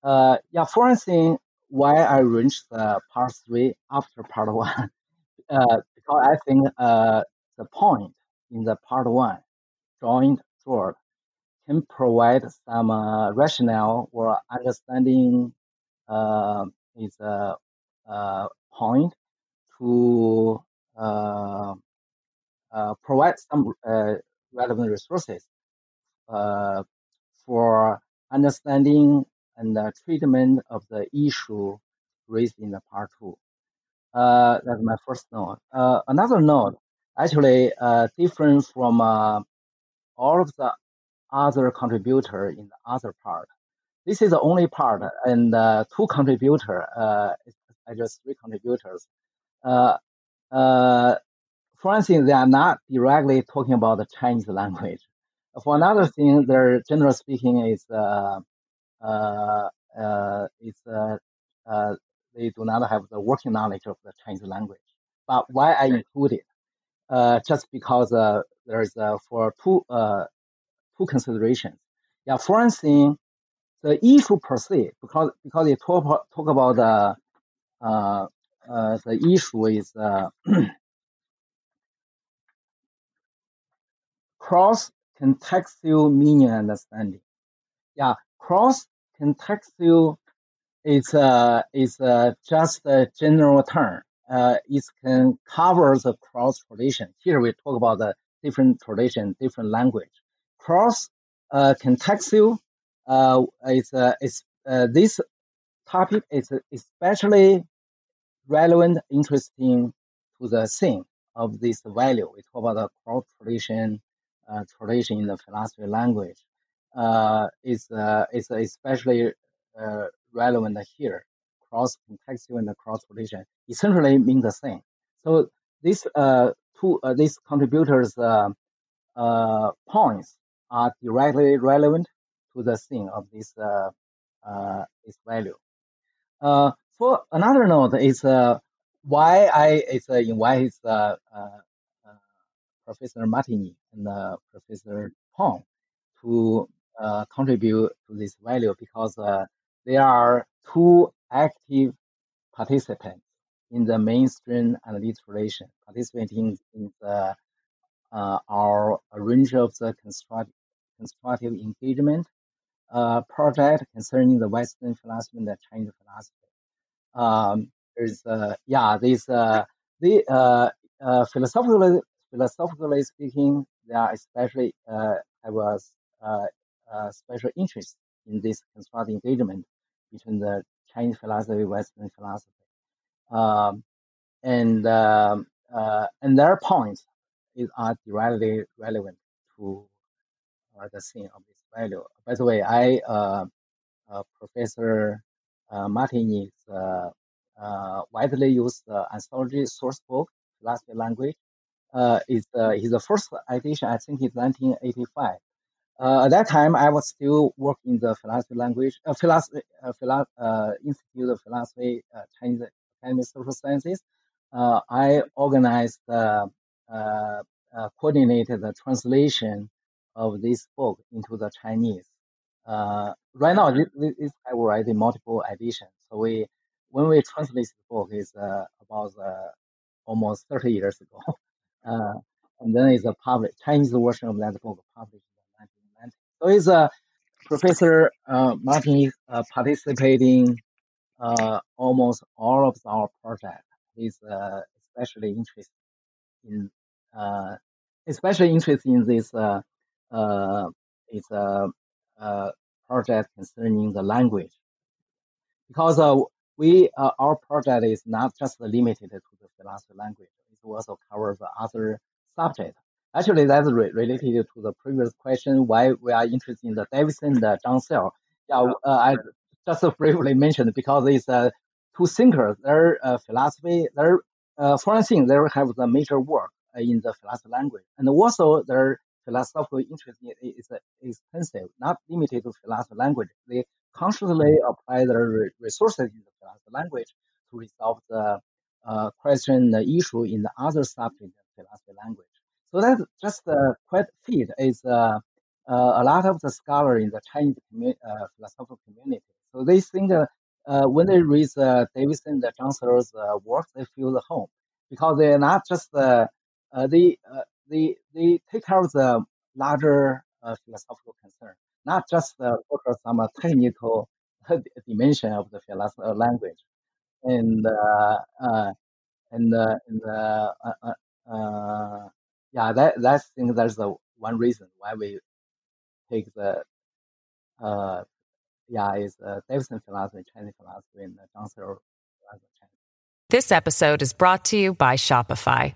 Uh, yeah, for thing, why I arranged the part three after part one, uh, because I think uh, the point in the part one, joint thought, can provide some uh, rationale or understanding uh, is a uh, point to uh, uh, provide some uh, relevant resources for understanding and treatment of the issue raised in the part two. That's my first note. Another note, actually different from all of the other contributor in the other part. This is the only part, and uh, two contributor, uh, just three contributors. Uh, uh, for one thing, they are not directly talking about the Chinese language. For another thing, their general speaking is uh, uh, uh, uh, uh, they do not have the working knowledge of the Chinese language. But why I include it? Uh, just because uh, there's uh, for two uh, two considerations. Yeah, for one thing, the issue per se, because because they talk talk about the uh, uh, the issue is uh, cross contextual meaning understanding. Yeah, cross contextual is uh, is uh, just a general term. Uh, it can cover the cross tradition. Here we talk about the different tradition, different language. Cross uh, contextual uh, is, uh, is uh, this topic is especially relevant, interesting to the thing of this value. We talk about the cross tradition, uh, tradition in the philosophy language uh, is uh, is especially uh, relevant here. Cross contextual and cross relation essentially mean the same. So these uh, two uh, these contributors uh, uh, points are directly relevant to the thing of this uh, uh, this value. For another note is uh, why I is uh, invite uh, uh, uh, Professor Martinich and uh, Professor Pong to contribute to this value because they are two active participants in the mainstream alliteration, participating in the, our range of the construct, constructive engagement project concerning the Western philosophy and the Chinese philosophy. Um, there's, uh, yeah, this, uh, the, uh, uh, philosophically, philosophically speaking, they are especially, uh, have a, uh, uh, special interest in this constructive engagement between the Chinese philosophy, Western philosophy. Um, and, um, uh, and their points is, are directly relevant to uh, the theme of this value. By the way, I, uh, uh, Professor uh, Martin is uh, uh, widely used uh, anthology source book, philosophy language. Uh, is uh, is the first edition, I think, is 1985. Uh, at that time, I was still working in the philosophy language, uh, philosophy, uh, philo- uh, Institute of Philosophy, uh, Chinese Academy of Social Sciences. Uh, I organized, uh, uh, uh, coordinated the translation of this book into the Chinese. Uh, right now, this, this is already multiple editions. So we, when we translate the book, is uh, about uh, almost 30 years ago. Uh, and then it's a public Chinese version of that book published in 1990. So it's uh, Professor uh, Martin uh, participating uh, almost all of our project. He's uh, especially interested in uh, especially interested in this uh, uh, it's a, uh project concerning the language because uh, we uh, our project is not just limited to the philosophy language. It also covers other subjects. Actually, that's re- related to the previous question why we are interested in the Davidson and the Zhang Yeah, uh, I just briefly mentioned because it's uh, two thinkers. Their uh, philosophy, their uh, foreign thing, they have the major work in the philosophy language, and also their philosophical interest is extensive, not limited to philosophy language. They consciously apply their resources in the philosophy language to resolve the uh, question, the issue in the other subject in philosophy language. So that's just uh, quite fit. Is uh, uh, a lot of the scholars in the Chinese uh, philosophical community. So they think uh, uh, when they read uh, Davidson, the uh, work, they feel the home because they're not just uh, uh, they they they take care of the larger uh, philosophical concern, not just uh, focus on a technical dimension of the philosophy language. And uh, uh, and uh, and uh, uh, uh, uh, yeah, that that's think that's the one reason why we take the uh yeah is uh, Davidson philosophy, Chinese philosophy, and John Searle philosophy. This episode is brought to you by Shopify.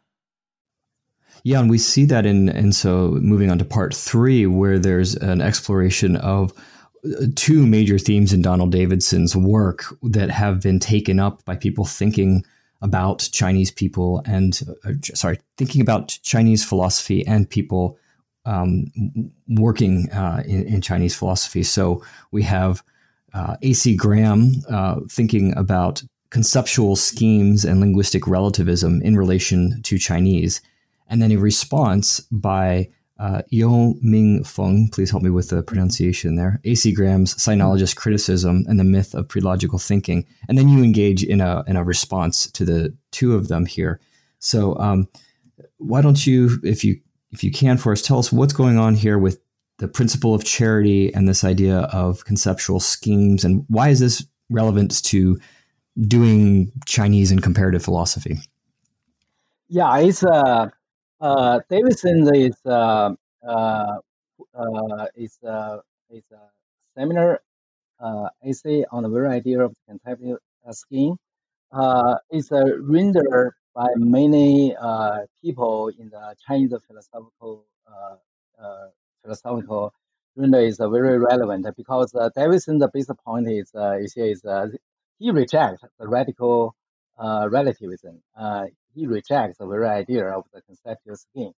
Yeah, and we see that in and so moving on to part three, where there's an exploration of uh, two major themes in Donald Davidson's work that have been taken up by people thinking about Chinese people and uh, sorry, thinking about Chinese philosophy and people um, working uh, in, in, Chinese philosophy. So we have uh, A.C. Graham uh, thinking about conceptual schemes and linguistic relativism in relation to Chinese and then a response by uh, Yo Ming Feng, please help me with the pronunciation there, A.C. Graham's Sinologist Criticism and the Myth of Prelogical Thinking. And then you engage in a, in a response to the two of them here. So um, why don't you, if you if you can for us, tell us what's going on here with the principle of charity and this idea of conceptual schemes, and why is this relevant to doing Chinese and comparative philosophy? Yeah, it's uh, uh, Davidson is uh, uh, uh, is uh, is a seminar uh, essay on the very idea of scheme. Uh, it's uh, rendered by many people in the Chinese philosophical philosophical render is very relevant because uh, Davidson basic point is is, is he rejects the radical relativism. Uh, he rejects the very idea of the conceptual scheme.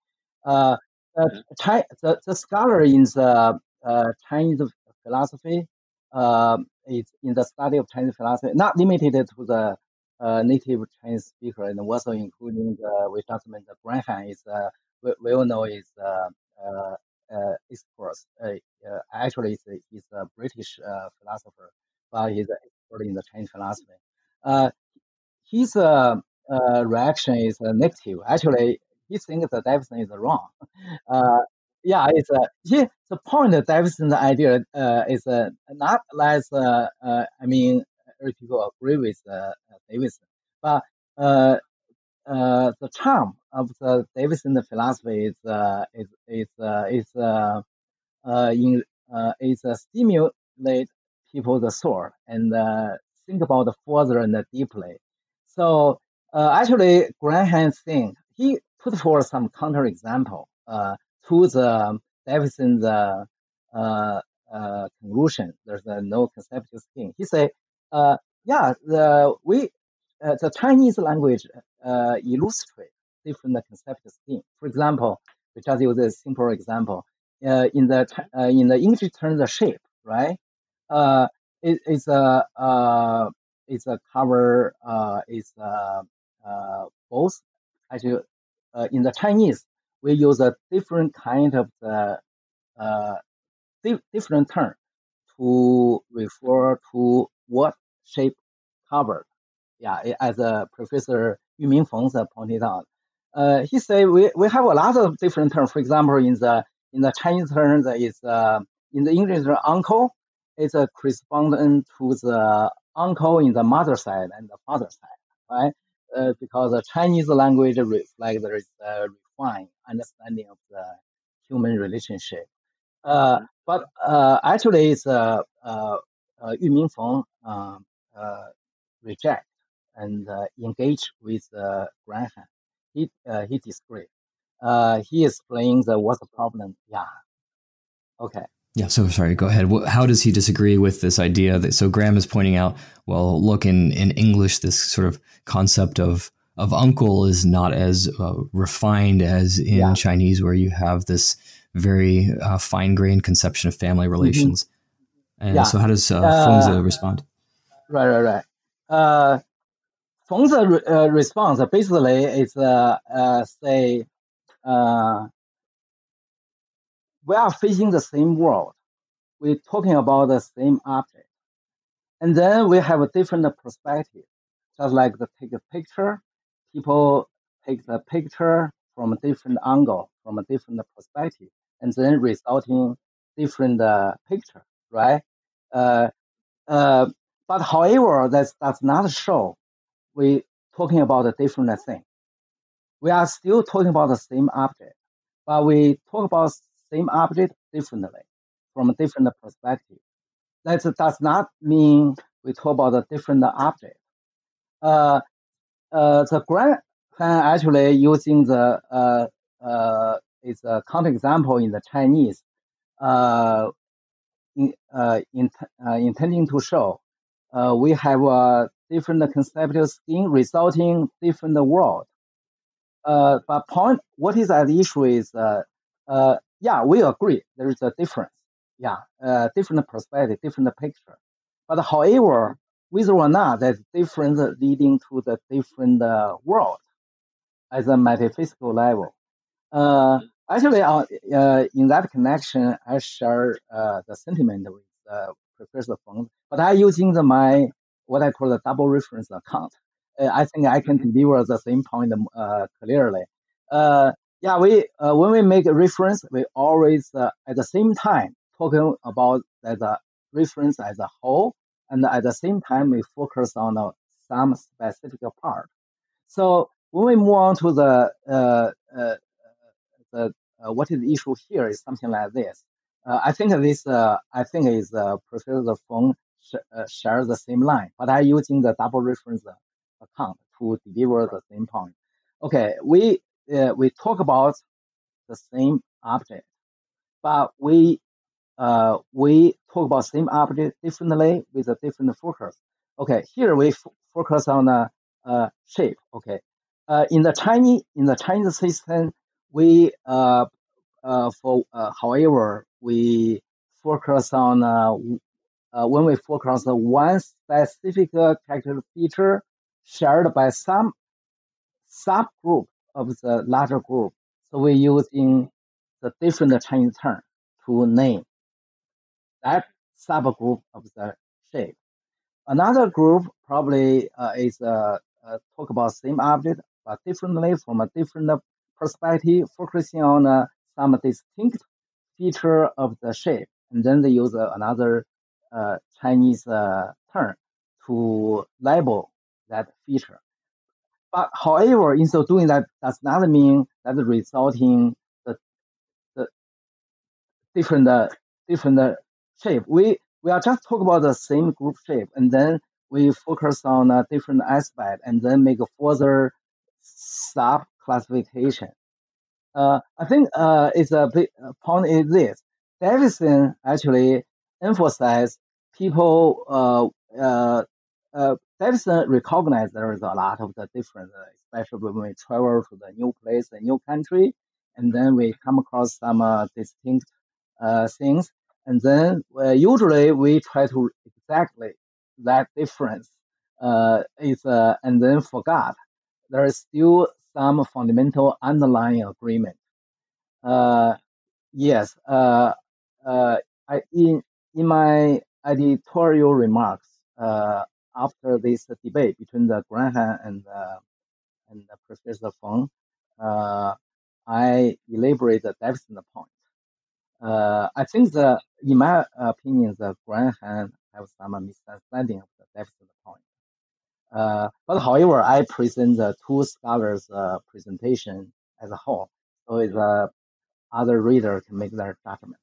Uh, the, the, the scholar in the uh, Chinese philosophy uh, is in the study of Chinese philosophy, not limited to the uh, native Chinese speaker, and also including the we just mentioned the Graham is uh, we, we all know is uh, uh, uh, experts. Uh, uh, actually, he's, he's a British uh, philosopher, but he's an expert in the Chinese philosophy. Uh, his uh, reaction is negative. Actually, he thinks that Davidson is wrong. Uh, yeah, it's uh, he, the point of Davidson's idea uh, is uh, not less. I mean, people agree with Davidson, but the charm of the Davidson philosophy is is is is in is stimulate people's soul and uh, think about further and deeply. So uh, actually, Graham thing, he put forward some counterexample uh, to the Davidson's uh, uh, uh, conclusion. There's no conceptual scheme. He said, uh, yeah, the we uh, the Chinese language uh, illustrate different conceptual scheme. For example, we just use a simple example. In the in the English term, the shape, right? Uh, it, it's a uh, it's a cover. Uh, it's uh, both. Actually, uh, in the Chinese, we use a different kind of the uh, di- different term to refer to what shape covered. Yeah, as uh, Professor Yu Mingfeng uh, pointed out, uh, he said we, we have a lot of different terms. For example, in the in the Chinese term, there is uh, in the English uncle is a correspondent to the uncle in the mother side and the father side, right? Uh, because the Chinese language reflects there is a refined understanding of the human relationship. Uh, but uh, actually, it's uh, uh, uh, Yu Mingfeng uh, uh, reject and uh, engage with uh, Graham. He uh, he. Uh, he explains uh, what's the problem. Yeah. Okay. Yeah, so sorry, go ahead. How does he disagree with this idea that so Graham is pointing out, well, look in in English this sort of concept of of uncle is not as uh, refined as in yeah. Chinese where you have this very uh, fine-grained conception of family mm-hmm. relations. Mm-hmm. And yeah. so how does uh, Fengzi respond? Right, right, right. Uh Fengzi uh, response basically is uh, uh, say uh, we are facing the same world. We're talking about the same object. And then we have a different perspective. Just like the take a picture, people take the picture from a different angle, from a different perspective, and then resulting different uh, picture, right? Uh, uh, but however, that does not show we talking about a different thing. We are still talking about the same object, but we talk about same object differently from a different perspective. That does not mean we talk about a different object. Uh, uh, the Graham actually using the uh, uh, is a counterexample in the Chinese, uh, in, uh, in, uh, intending to show uh, we have a different conceptual scheme resulting different world. Uh, but point, what is at issue is, uh, uh, yeah, we agree there is a difference. Yeah, uh, different perspective, different picture. But however, whether or not that difference leading to the different uh, world as a metaphysical level. Uh, actually, uh, uh, in that connection, I share uh, the sentiment with uh, Professor Feng, but I using the, my what I call the double reference account. Uh, I think I can deliver the same point uh, clearly. Uh, yeah, we uh, when we make a reference, we always uh, at the same time talking about the reference as a whole, and at the same time we focus on uh, some specific part. So when we move on to the the what is the issue here is something like this. I think this I think is Professor Feng sh- uh, share the same line, but I using the double reference account to deliver the same point. Okay, we uh, we talk about the same object, but we uh, we talk about same object differently with a different focus. Okay, here we f- focus on the uh, shape. Okay, uh, in the Chinese in the Chinese system, we uh, uh, for uh, however we focus on uh, uh, when we focus on one specific character feature shared by some subgroup of the larger group. So we use in the different Chinese term to name that subgroup of the shape. Another group probably uh, is uh, uh, talk about same object but differently from a different perspective, focusing on uh, some distinct feature of the shape, and then they use uh, another uh, Chinese term to label that feature. But however, in so doing, that does not mean that resulting the the different uh, different uh, shape. We we are just talking about the same group shape, and then we focus on a different aspect, and then make a further sub classification. Uh, I think uh, it's a big point is this. Davidson actually emphasized people uh, uh, uh, Davidson recognized there is a lot of the difference, especially when we travel to the new place, the new country, and then we come across some uh, distinct uh, things, and then uh, usually we try to exactly that difference uh, is, uh, and then forgot there is still some fundamental underlying agreement. Uh, yes, uh, uh, I, in in my editorial remarks uh, after this debate between the Graham and uh, and Professor Feng, uh, I elaborate the definite point. Uh, I think the, in my opinion, the Graham have some misunderstanding of the definite point. Uh, but however, I present the two scholars' uh, presentation as a whole, so the other reader can make their judgment.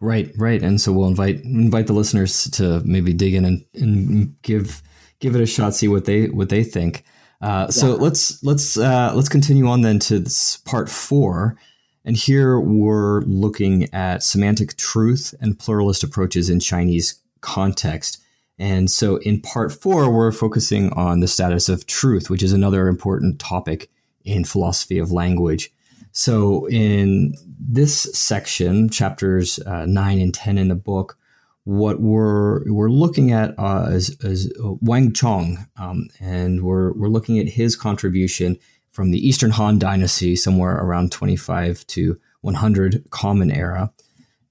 Right, right, and so we'll invite invite the listeners to maybe dig in and, and give give it a shot, see what they what they think. Uh, so let's let's uh, let's continue on then to this part four, and here we're looking at semantic truth and pluralist approaches in Chinese context. And so in part four, we're focusing on the status of truth, which is another important topic in philosophy of language. So in this section, chapters uh, nine and ten in the book, what we're we're looking at uh, is, is Wang Chong, um, and we're we're looking at his contribution from the Eastern Han Dynasty, somewhere around 25 to 100 Common Era,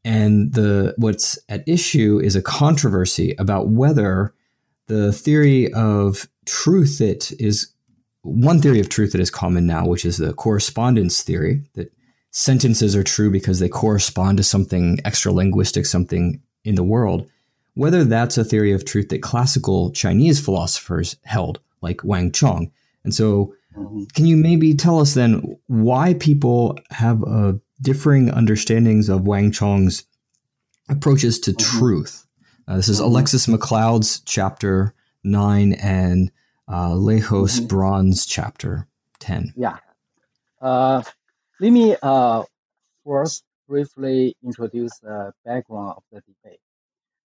and the what's at issue is a controversy about whether the theory of truth that is one theory of truth that is common now, which is the correspondence theory, that sentences are true because they correspond to something extra linguistic, something in the world, whether that's a theory of truth that classical Chinese philosophers held, like Wang Chong. And so, can you maybe tell us then why people have uh, differing understandings of Wang Chong's approaches to mm-hmm. truth? Uh, this is mm-hmm. Alexis McLeod's chapter nine and uh, Lajos mm-hmm. Brons' chapter 10. Yeah. Uh, let me uh, first briefly introduce the background of the debate.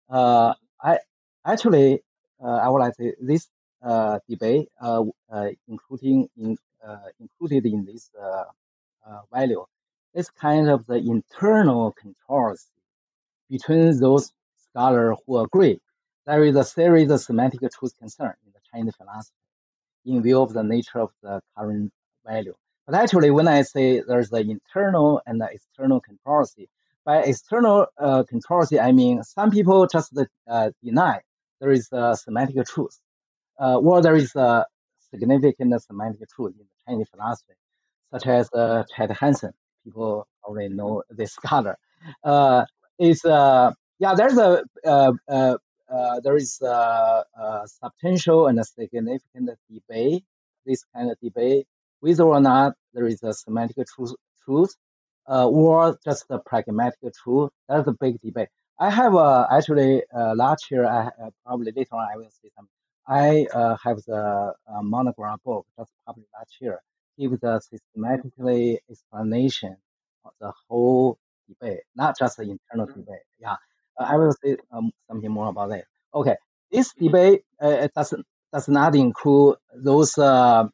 Uh, I actually uh, I would like to say this uh, debate, uh, uh, including in uh, included in this uh, uh, value, is kind of the internal controversy between those scholars who agree there is a series of semantic truth concern Chinese philosophy in view of the nature of the current value. But actually, when I say there's the internal and the external controversy, by external uh, controversy, I mean some people just uh, deny there is a semantic truth, uh, or there is a significant semantic truth in the Chinese philosophy, such as uh, Chad Hansen. People already know this scholar. Uh, is uh, yeah, there's a uh, uh, uh, there is a, a substantial and a significant debate. This kind of debate whether or not there is a semantic truth, truth uh, or just a pragmatic truth. That's a big debate. I have uh, actually uh, last year, I uh, probably later on I will say something. I uh, have the uh, monograph book just published last year, give the systematically explanation of the whole debate, not just the internal mm-hmm. debate. Yeah, I will say um, something more about that. Okay, this debate uh, does does not include those uh,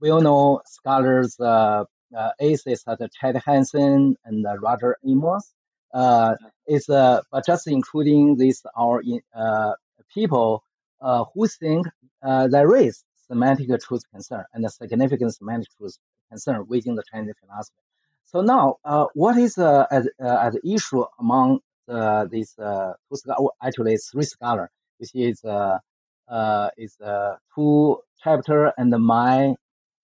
well-known scholars, uh, uh, such as Chad Hansen and uh, Roger Ames. Uh, uh, but just including these our uh, people uh, who think uh, there is semantic truth concern and a significant semantic truth concern within the Chinese philosophy. So now, uh, what is uh, at, uh, at issue among uh, these uh, two scholars? Actually, three scholars, which is uh, uh, uh, two chapter and my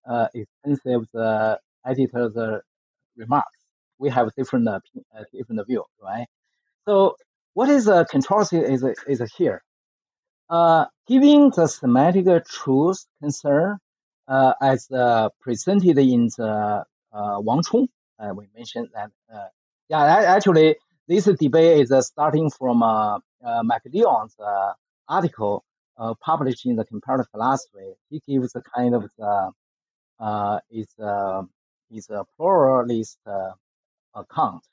uh, extensive the editor's remarks. We have different uh, different view, right? So what is a controversy is is here. Uh, given the semantic truth concern uh, as uh, presented in the uh, Wang Chong, uh, we mentioned that. Uh, yeah, actually, this debate is uh, starting from uh, uh, McLeod's uh, article uh, published in the Comparative Philosophy. He gives a kind of the uh, is a is a pluralist uh, account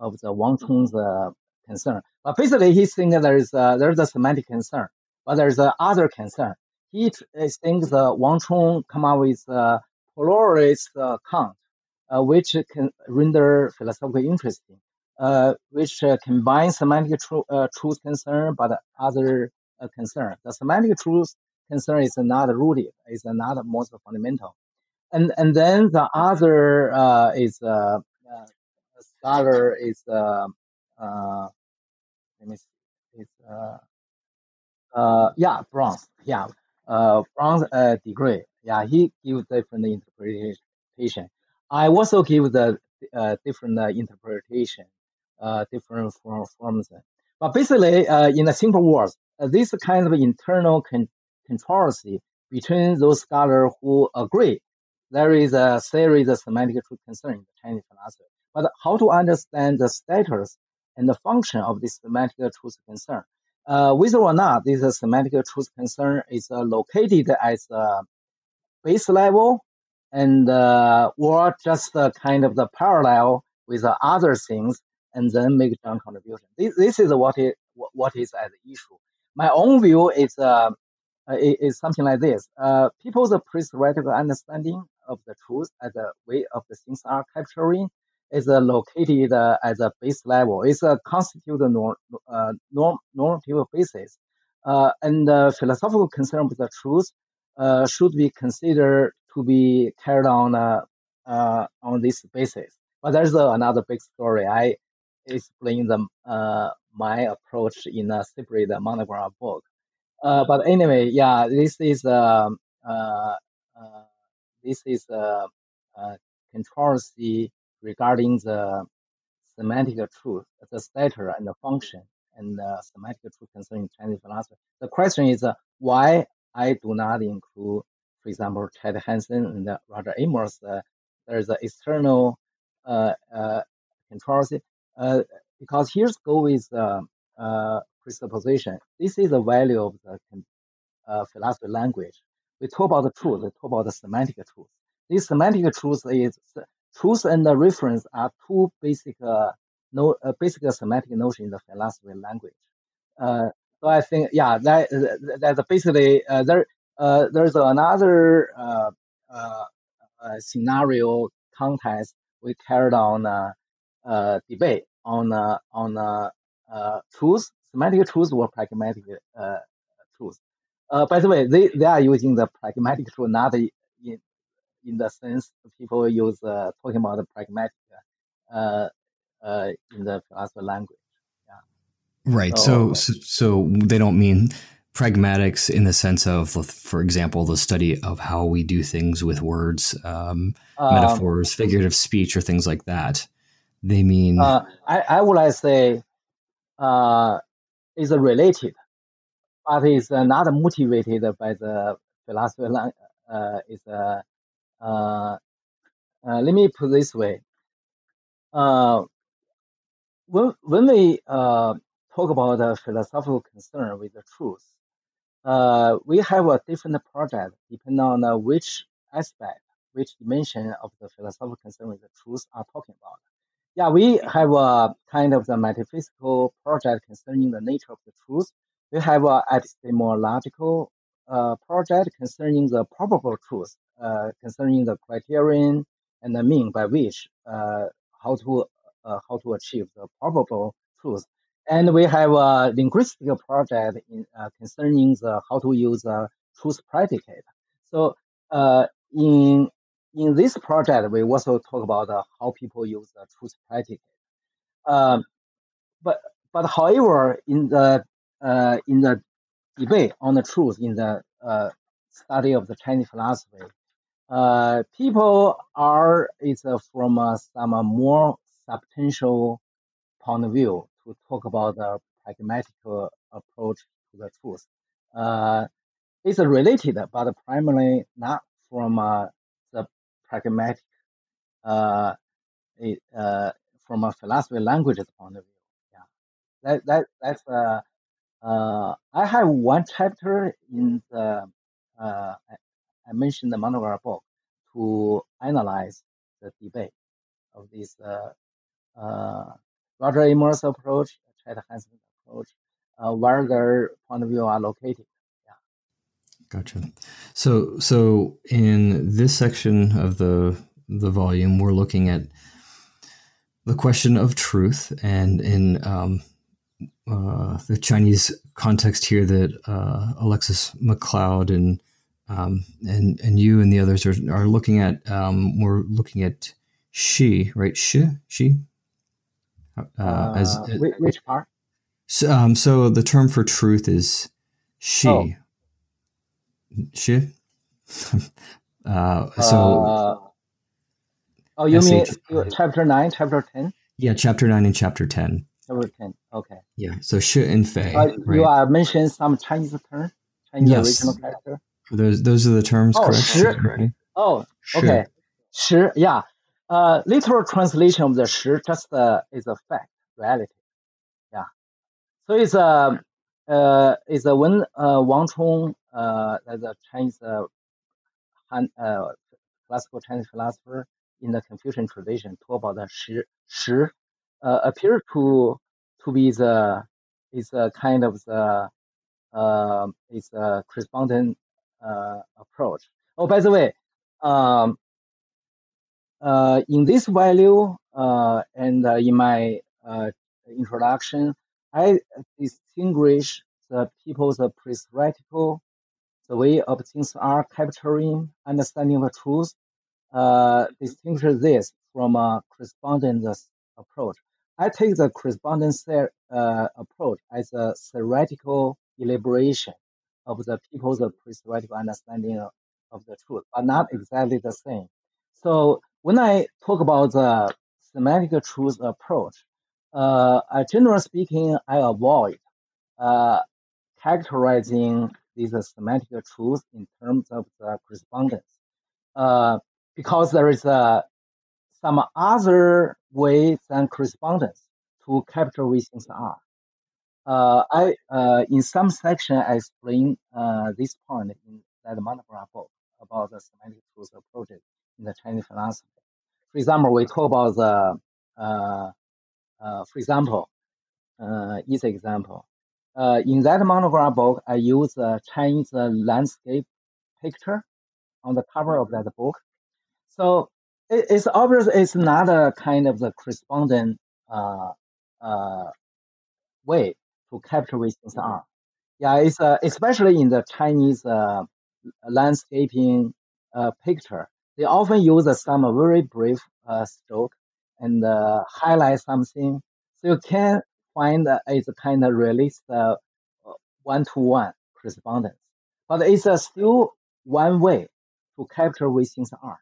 of the Wang Chong's uh, concern. But basically, he's thinking there is a, there's a semantic concern, but there's a other concern. He thinks uh, Wang Chong come up with a pluralist account, uh, which can render philosophically interesting, uh, which uh, combines semantic uh, truth concern but other uh, concern. The semantic truth concern is not rooted, is not most fundamental. And and then the other uh, is uh, scholar is let me see, yeah Brons yeah uh, uh, degree. Yeah he gives different interpretation. I also give the different interpretation, uh, different form, forms. But basically, uh, in a simple words, uh, this kind of internal con- controversy between those scholars who agree there is a series of semantic truth concern in the Chinese philosophy. But how to understand the status and the function of this semantic truth concern? Uh, whether or not this semantic truth concern is uh, located as a base level and uh, or just kind of the parallel with the other things and then make some contribution. This, this is what it what is at issue. My own view is uh, is something like this. Uh, people's pre-theoretical understanding of the truth as a way of the things are capturing is uh, located uh, at a base level. It's a constitute norm, uh, norm, normative basis. Uh, and the philosophical concern with the truth uh, should be considered to be carried on uh, uh, on this basis. But there's another big story. I explain the, uh, my approach in a separate monograph book. Uh, but anyway, yeah, this is um, uh, uh, this is a, a controversy regarding the semantic truth, the status and the function, and the semantic truth concerning Chinese philosophy. The question is uh, why I do not include, for example, Chad Hansen and uh, Roger Ames. Uh, there's an external uh, uh, controversy uh, because here's go with uh, uh, presupposition. This is the value of the uh, philosophy language. We talk about the truth. We talk about the semantic truth. This semantic truth is truth and the reference are two basic uh, no uh, basic semantic notion in the philosophy language. So I think yeah that that's basically there there's another scenario contest we carried on uh, debate on uh, on uh, uh, truth semantic truth or pragmatic uh, truth. Uh, by the way, they, they are using the pragmatic truth, not in in the sense people use uh, talking about the pragmatic uh, uh, in the philosophy language. Yeah. Right. So, so, so they don't mean pragmatics in the sense of, for example, the study of how we do things with words, um, Um, metaphors, figurative speech, or things like that. They mean uh, I, I would like say uh, is related, but is not motivated by the philosophy. Uh, is uh, uh, uh, let me put this way. Uh, when when we uh, talk about the philosophical concern with the truth, uh, we have a different project depending on uh, which aspect, which dimension of the philosophical concern with the truth are talking about. Yeah, we have a kind of the metaphysical project concerning the nature of the truth. We have a epistemological uh, project concerning the probable truth, uh, concerning the criterion and the mean by which uh, how to uh, how to achieve the probable truth. And we have a linguistic project in, uh, concerning the how to use a truth predicate. So uh, in in this project, we also talk about uh, how people use the truth predicate. Um, but but however, in the uh, in the debate on the truth in the uh, study of the Chinese philosophy, uh, people are is uh, from uh, some more substantial point of view to talk about the pragmatic approach to the truth. It's related, but primarily not from the pragmatic, uh, uh, from a philosophy language point of view. Yeah, that that that's uh, uh, I have one chapter in the uh, I, mentioned the monograph book to analyze the debate of this uh, uh, Roger Ames approach, Chad Hansen approach, uh, where their point of view are located. Gotcha. So, so in this section of the the volume, we're looking at the question of truth, and in um, uh, the Chinese context here, that uh, Alexus McLeod and um, and and you and the others are, are looking at. Um, we're looking at she, right? She, she. Uh, as Uh, which, part? so, um, so the term for truth is she. Oh. She. uh, so Uh, Oh, you mean chapter nine, chapter ten, Yeah, chapter 9 and chapter 10. chapter ten? Okay. Yeah, so shi and fei, Uh, right? You are mentioning some Chinese term, Chinese Yes. original character. Those those are the terms, Oh, correct? shi. Okay. Oh, Shi. okay. 十, yeah. Uh, literal translation of the shi just uh, is a fact, reality. Yeah. So it's a, uh, it's a when uh, Wang Chong, uh, the Chinese uh, Han, uh, classical Chinese philosopher in the Confucian tradition, talk about the 十,十 uh, appear to to be the is a kind of the uh, is a correspondent uh, approach. Oh, by the way, um, uh, in this value uh, and uh, in my uh, introduction, I distinguish the people's prescriptical, the way of things are capturing, understanding the truth, uh, distinguish this from a correspondence approach. I take the correspondence uh, approach as a theoretical elaboration of the people's prescriptical understanding of, of the truth, but not exactly the same. So when I talk about the semantic truth approach, uh, generally speaking, I avoid uh, characterizing this semantic truth in terms of the correspondence uh, because there is uh, some other way than correspondence to capture what things are. Uh, I uh, in some section I explain uh, this point in that monograph book about the semantic truth approaches in the Chinese philosophy. For example, we talk about the, uh, uh, for example, uh, easy example. Uh, in that monograph book, I use a Chinese uh, landscape picture on the cover of that book. So it, it's obvious it's not a kind of the correspondent uh, uh, way to capture what things are. Yeah, it's uh, especially in the Chinese uh, landscaping uh, picture. They often use uh, some very brief uh, stroke and highlight something, so you can find uh, it's a kind of release uh, one-to-one correspondence. But it's uh, still one way to capture what things are.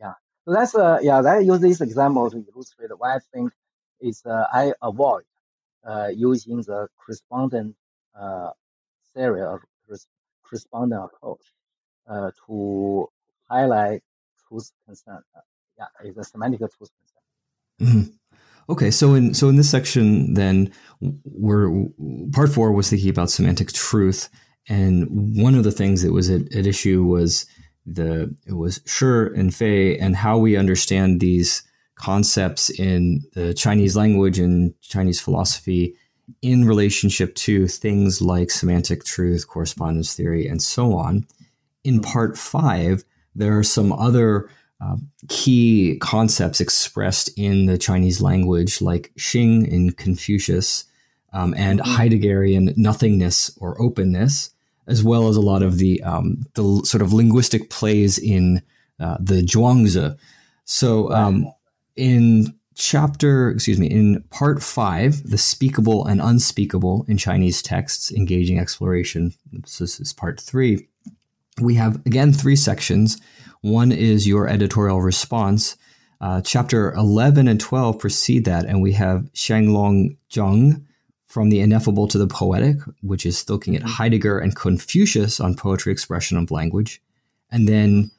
Yeah, so that's uh, yeah. I use this example to illustrate why I think is I avoid using the correspondent theory or correspondent approach uh, to highlight truth concern. Uh, yeah, it's a semantic truth concern. Mhm. Okay, so in so in this section, then we're part four was thinking about semantic truth, and one of the things that was at, at issue was the it was shi and fei and how we understand these concepts in the Chinese language and Chinese philosophy in relationship to things like semantic truth, correspondence theory, and so on. In part five, there are some other uh, key concepts expressed in the Chinese language, like Xing in Confucius um, and Heideggerian nothingness or openness, as well as a lot of the um, the l- sort of linguistic plays in uh, the Zhuangzi. So, um, in chapter, excuse me, in part five, the speakable and unspeakable in Chinese texts, engaging exploration. This is part three. We have again three sections. One is your editorial response. Uh, chapter 11 and 12 precede that, and we have Xianglong Zhang from the ineffable to the poetic, which is looking at Heidegger and Confucius on poetry, expression of language. And then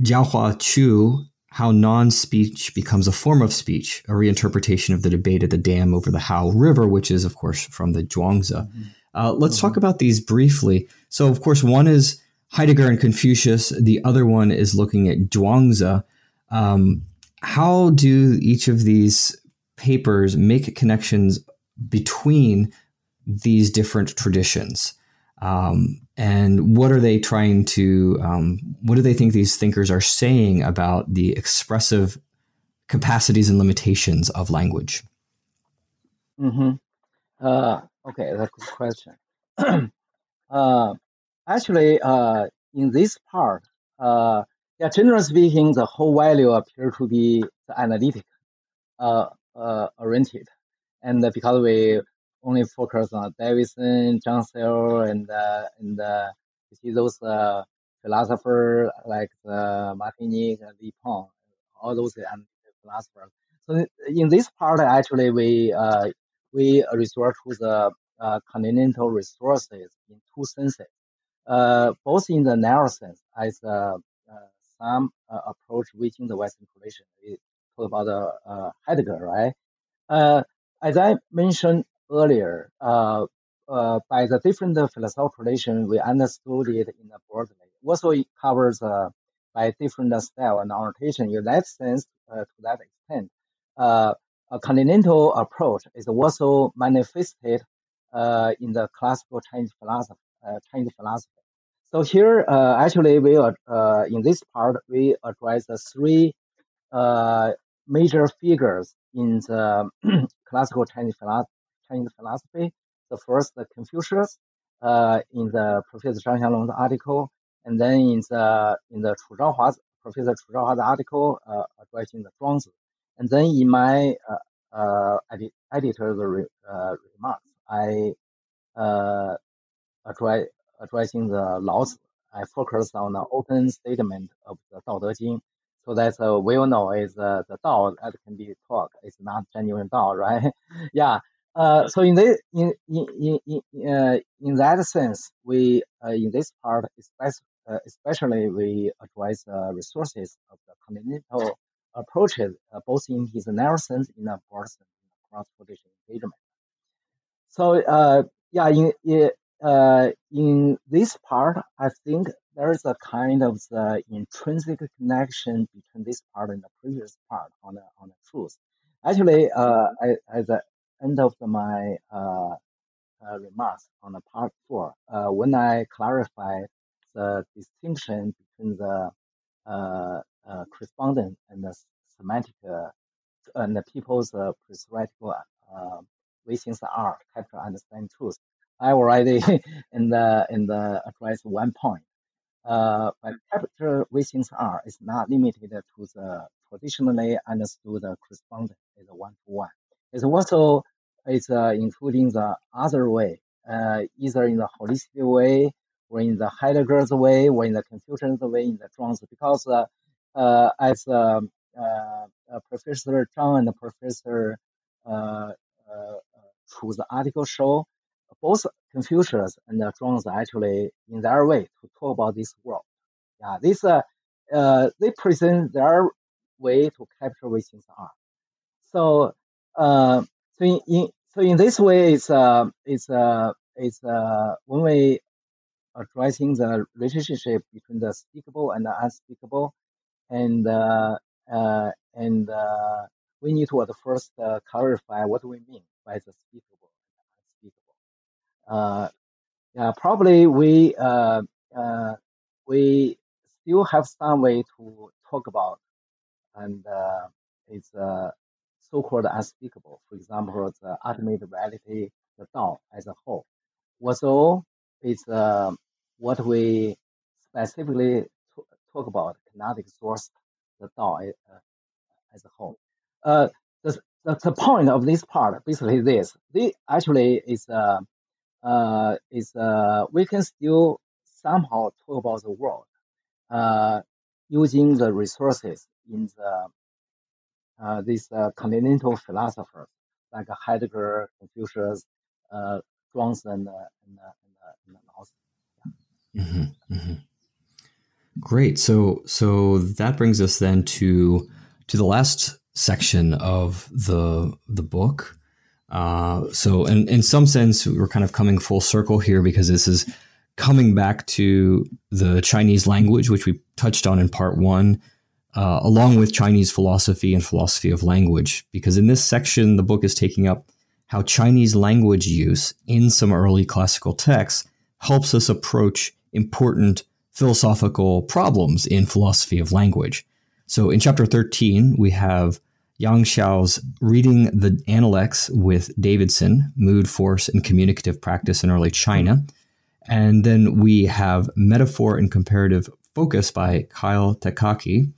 Jiaohua Chu, how non speech becomes a form of speech, a reinterpretation of the debate at the dam over the Hao River, which is, of course, from the Zhuangzi. Uh, let's talk about these briefly. So, of course, one is Heidegger and Confucius, the other one is looking at Zhuangzi. Um, how do each of these papers make connections between these different traditions? Um, and what are they trying to, um, what do they think these thinkers are saying about the expressive capacities and limitations of language? Mm-hmm. Uh, okay, that's a good question. uh, actually, uh, in this part, uh, yeah, generally speaking, the whole value appear to be the analytic uh, uh, oriented, and because we only focus on Davidson, John Searle, and uh, and uh, you see those uh, philosophers like uh, Martinich and all those philosophers. So in this part, actually, we uh, we resort to the uh, continental resources in two senses, both in the narrow sense as uh, uh, some uh, approach reaching the Western tradition. We talk about the Heidegger, right? as I mentioned earlier, by the different philosophical tradition, we understood it in a broad way. Also, it covers by different style and orientation. In that sense, to that extent, uh, a continental approach is also manifested uh, in the classical Chinese philosophy. Uh, Chinese philosophy. So here, uh, actually, we are uh, in this part we address the three uh, major figures in the classical Chinese, philo- Chinese philosophy. The first, the Confucius, in the Professor Zhang Xianglong's article, and then in the in the Chu Zhaohua's Professor Chu Zhaohua's article addressing the Zhuangzi. And then in my uh, uh, edit, editor's re, uh, remarks, I uh, address, addressing the laws. I focus on the open statement of the Dao De Jing. So that's uh, we all know is uh, the Dao that can be taught. It's not genuine Dao, right? yeah. Uh, so in this, in in in uh, in that sense, we uh, in this part, especially, uh, especially we address uh, resources of the continental approaches, uh, both in his sense in a broad in cross-position engagement. So, uh, yeah, in, in, uh, in this part, I think there is a kind of the intrinsic connection between this part and the previous part on the, on the truth. Actually, uh, I, at the end of the, my uh, uh, remarks on the part four, uh, when I clarify the distinction between the uh, uh, correspondence and the semantic and the people's uh, theoretical uh, things are capture understand truth. I already in the in the address one point. Uh, but capture things are is not limited to the traditionally understood correspondence is one to one. It's also it's uh, including the other way, uh, either in the holistic way or in the Heidegger's way or in the Confucian's way in the Zhuangzi, because uh, uh, as um, uh, Professor Zhang and Professor uh, Chu's article show, both Confucius and Zhuangzi actually, in their way, to talk about this world. Yeah, this uh, uh, they present their way to capture what things are. So, uh, so in, in so in this way, it's uh, it's uh, it's uh, when we addressing the relationship between the speakable and the unspeakable, and uh, uh, and uh, we need to at first clarify what we mean by the speakable unspeakable. yeah, probably we uh, uh, we still have some way to talk about, and it's so-called unspeakable. For example, the ultimate reality, the Tao as a whole. Also, it's uh, what we specifically talk about canonic source, the Dao uh, as a whole. Uh, the, the, the point of this part basically this. This actually is uh, uh, is uh, we can still somehow talk about the world uh, using the resources in the uh, these uh, continental philosophers like Heidegger, Confucius, uh, Zhuangzi, and, uh, and, uh, and, mm-hmm, mm-hmm. Great. So so that brings us then to to the last section of the the book. Uh, so in in some sense, we're kind of coming full circle here because this is coming back to the Chinese language, which we touched on in part one, uh, along with Chinese philosophy and philosophy of language. Because in this section, the book is taking up how Chinese language use in some early classical texts helps us approach important philosophical problems in philosophy of language. So in chapter 13, we have Yang Xiao's reading the Analects with Davidson, Mood, Force, and Communicative Practice in Early China. And then we have Metaphor and Comparative Focus by Kyle Takaki.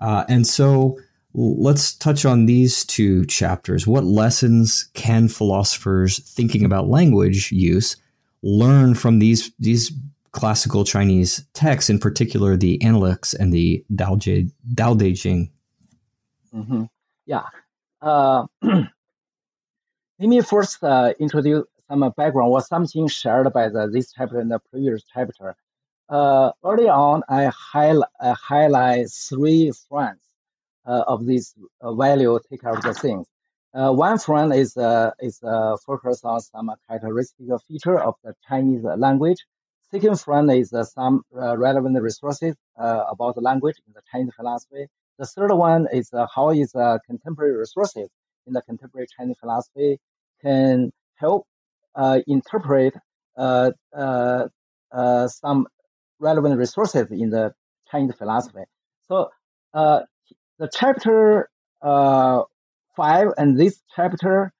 Uh, and so let's touch on these two chapters. What lessons can philosophers thinking about language use learn from these, these classical Chinese texts, in particular the Analects and the Dao, De Jing. hmm Yeah. Uh, let me first uh, introduce some uh, background or something shared by the, this chapter and the previous chapter. Uh, early on, I, highlight, I highlight three friends uh, of this uh, value take care of the things. One friend is is focused on some characteristic feature of the Chinese language. Second friend is some relevant resources about the language in the Chinese philosophy. The third one is uh, how is uh, contemporary resources in the contemporary Chinese philosophy can help uh, interpret uh, uh, uh, some relevant resources in the Chinese philosophy. So the chapter five and this chapter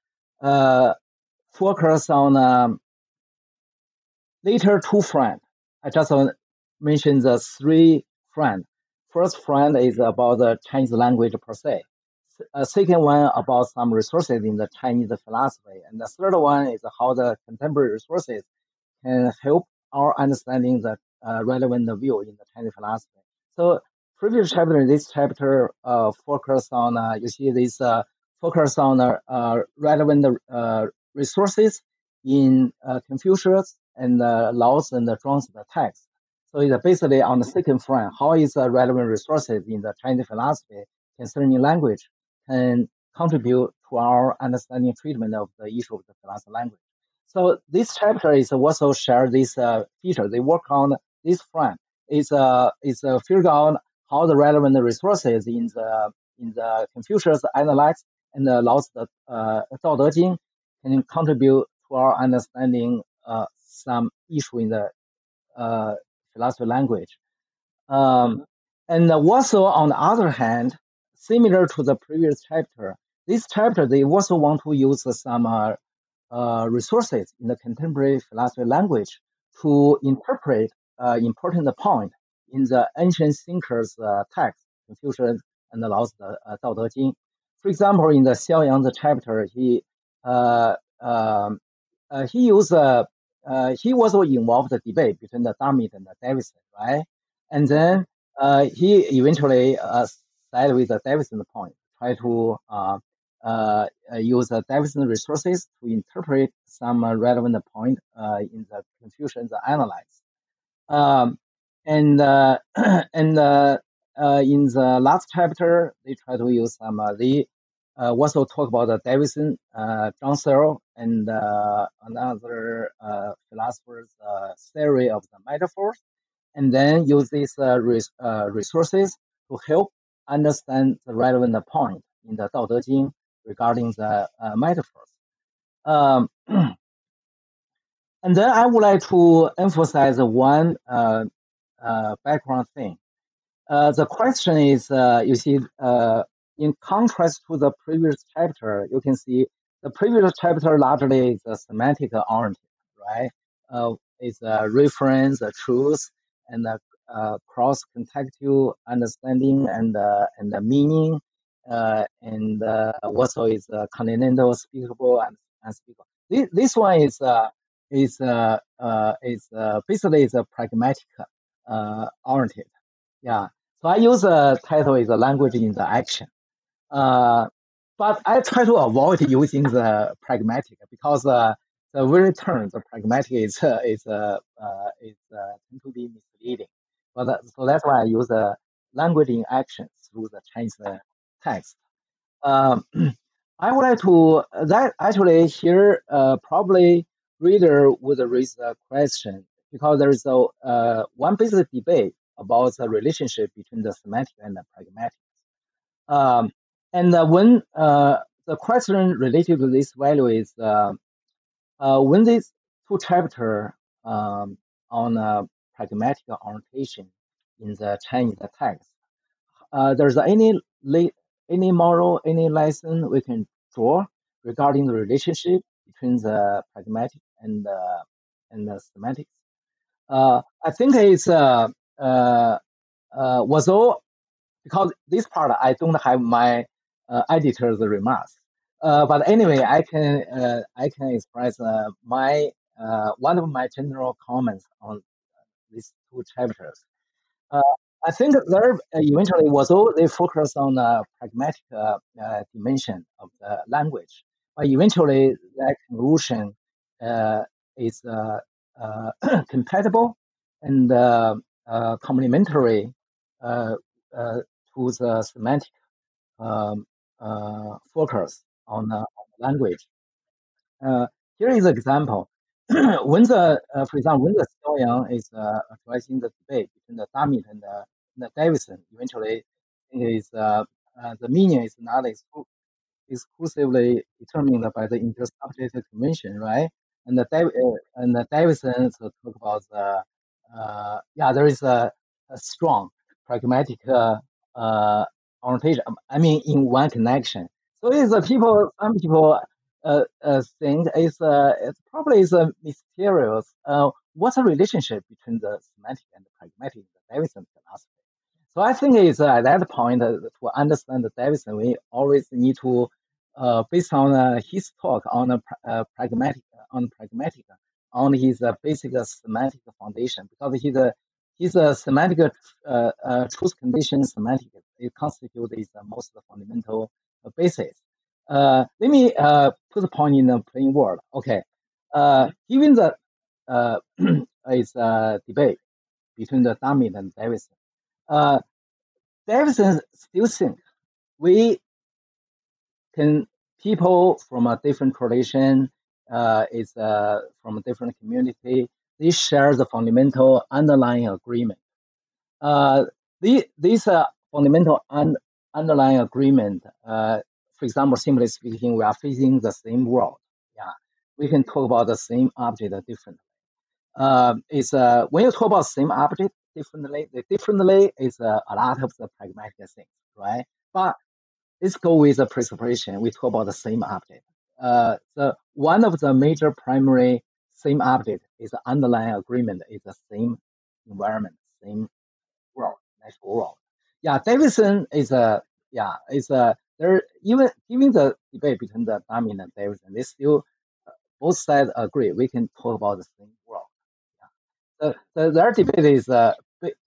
focus on um, later two friends. I just want to mention the three friends. First friend is about the Chinese language per se. A second one about some resources in the Chinese philosophy, and the third one is how the contemporary resources can help our understanding the uh, relevant view in the Chinese philosophy. So previous chapter, this chapter uh, focus on uh, you see this uh, focus on uh, uh, relevant uh, resources in uh, Confucius and uh, Lao's and the Zhuang's the text. So it's basically on the second front, how is the relevant resources in the Chinese philosophy concerning language can contribute to our understanding treatment of the issue of the philosophy language. So this chapter is also share this uh, feature. They work on this front. It's uh, it's uh, figure out how the relevant resources in the in the Confucius Analects and the Lao's uh, Dao De Jing can contribute to our understanding uh, some issue in the uh, philosophy language. Um, and also, on the other hand, similar to the previous chapter, this chapter they also want to use some uh, uh, resources in the contemporary philosophy language to interpret uh, important point in the ancient thinkers' uh, text, Confucius and Lao's the uh, Dao De Jing. For example, in the Xiaoyang chapter, he uh, um, uh, he used uh, uh, he was involved in the debate between the Dummett and the Davidson, right? And then uh, he eventually uh, side with the Davidson point, try to uh, uh, uh, use the Davidson resources to interpret some uh, relevant point uh, in the Confucian Analects. Um, and uh, and uh, uh, in the last chapter, they try to use some uh, uh, also talk about the Davidson, uh, John Searle, and uh, another uh, philosopher's uh, theory of the metaphors, and then use these uh, res- uh, resources to help understand the relevant point in the Dao De Jing regarding the uh, metaphors. Um, and then I would like to emphasize one uh, uh, background thing. Uh, the question is, uh, you see, uh, in contrast to the previous chapter, you can see the previous chapter largely is a semantic oriented, right? Uh, it's a reference, a truth, and a, uh, cross-contextual understanding and uh, and the meaning, uh, and uh, also is uh, continental, speakable, and unspeakable. This, this one is uh, is uh, uh, is basically is a pragmatic oriented. Yeah. So I use the title is a language in the action. Uh, but I try to avoid using the pragmatic because uh, the very term, the pragmatic is uh, is uh, uh, is uh, tend to be misleading. But that, so that's why I use the language in action through the Chinese uh, text. Um, I would like to that actually here uh, probably reader would raise the question because there is a uh, one basic debate about the relationship between the semantic and the pragmatic. Um, and uh, when uh, the question related to this value is uh, uh, when these two chapter um, on uh, pragmatic orientation in the Chinese text, uh, there's any any moral, any lesson we can draw regarding the relationship between the pragmatic and the and the semantics. Uh, I think it's uh, uh, uh, was all because this part I don't have my uh, editor's remarks. Uh, but anyway, I can uh, I can express uh, my uh, one of my general comments on these two chapters. Uh, I think there eventually was all they focus on the pragmatic uh, uh, dimension of the language, but eventually that conclusion uh, is uh, uh, compatible and uh, complementary to the semantic um, focus on, on language. here is an example. when the, for example, when the Xiaoyang is addressing the debate between the Dummett and the, the Davidson, eventually is the meaning is not exclusively determined by the intersubject convention, right? and the uh, and the Davidson talk about the uh, yeah there is a, a strong pragmatic uh, uh, orientation. Um, I mean, in one connection. So it's uh, people. Some people uh, uh, think it's uh, it's probably a mysterious. Uh, what's the relationship between the semantic and the pragmatic in Davidson philosophy? So I think it's uh, at that point uh, to understand the Davidson, we always need to, uh, based on uh, his talk on a uh, pragmatic on pragmatic, on his uh, basic semantic foundation, because his uh, his uh, semantic uh, uh, truth condition semantic it constitutes the most fundamental basis. Uh, let me put the point in a plain word. Okay, given the is a debate between the Dummett and Davidson, Davidson still think we can people from a different tradition uh, is uh, from a different community. They share the fundamental underlying agreement. Uh, the, this uh, fundamental un- underlying agreement, uh, for example, simply speaking, we are facing the same world. Yeah, we can talk about the same object differently. Uh, it's uh, when you talk about same object differently, the differently is uh, a lot of the pragmatic things, right? But let's go with the presupposition. We talk about the same object uh, the one of the major primary same object is the underlying agreement is the same environment, same world, natural world. Yeah, Davidson is a yeah is a there even given the debate between the Dummett and Davidson, they still uh, both sides agree we can talk about the same world. Yeah. The, the their debate is uh,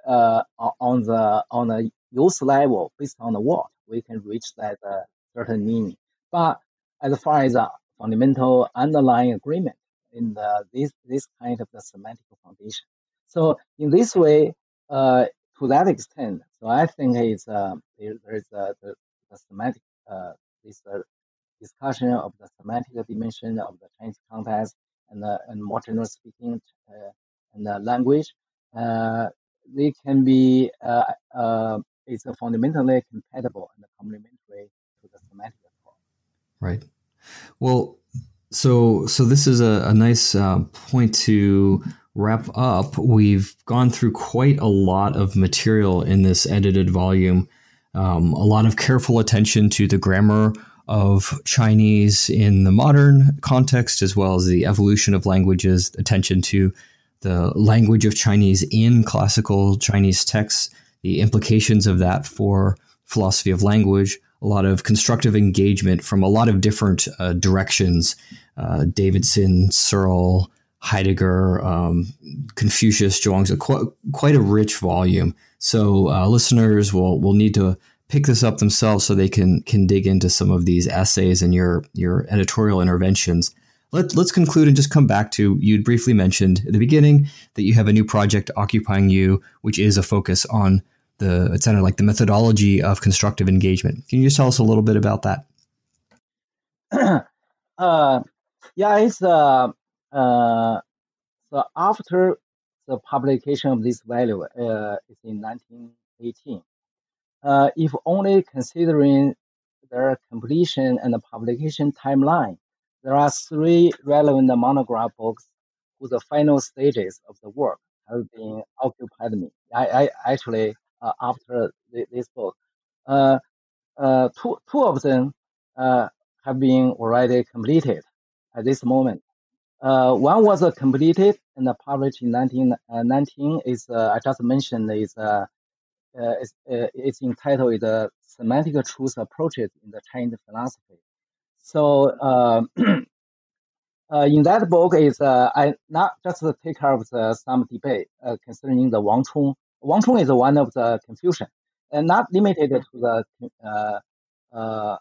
uh on the on the use level based on the what we can reach that uh, certain meaning, but as far as a fundamental underlying agreement in the, this this kind of the semantic foundation. So in this way, uh, to that extent, so I think it's uh, there, there's a, the, the semantic uh, this uh, discussion of the semantic dimension of the Chinese context and uh, and generally speaking, uh, and the language. Uh, they can be uh, it's fundamentally compatible and complementary to the semantic Form. Right. Well, so so this is a, a nice uh, point to wrap up. We've gone through quite a lot of material in this edited volume. Um, a lot of careful attention to the grammar of Chinese in the modern context, as well as the evolution of languages, attention to the language of Chinese in classical Chinese texts, the implications of that for philosophy of language, a lot of constructive engagement from a lot of different uh, directions uh, Davidson, Searle, Heidegger, um, Confucius, Zhuangzi, quite, quite a rich volume. So uh, listeners will, will need to pick this up themselves so they can can dig into some of these essays and your your editorial interventions. Let, let's conclude and just come back to you'd briefly mentioned at the beginning that you have a new project occupying you, which is a focus on the it sounded like the methodology of constructive engagement. Can you just tell us a little bit about that? uh, yeah, it's uh, uh, so after the publication of this value uh, is in 1918. Uh, if only considering their completion and the publication timeline, there are three relevant monograph books whose final stages of the work have been occupied me. I, I actually uh, after this book. Uh, uh, two, two of them have been already completed at this moment. one was completed and published in 1919. is I just mentioned is uh, it's, uh, it's entitled the semantic truth approaches in the Chinese philosophy. So uh, uh, in that book is I not just take care of the, some debate concerning the Wang Chong Wang Chong is one of the Confucian, and not limited to the uh, uh,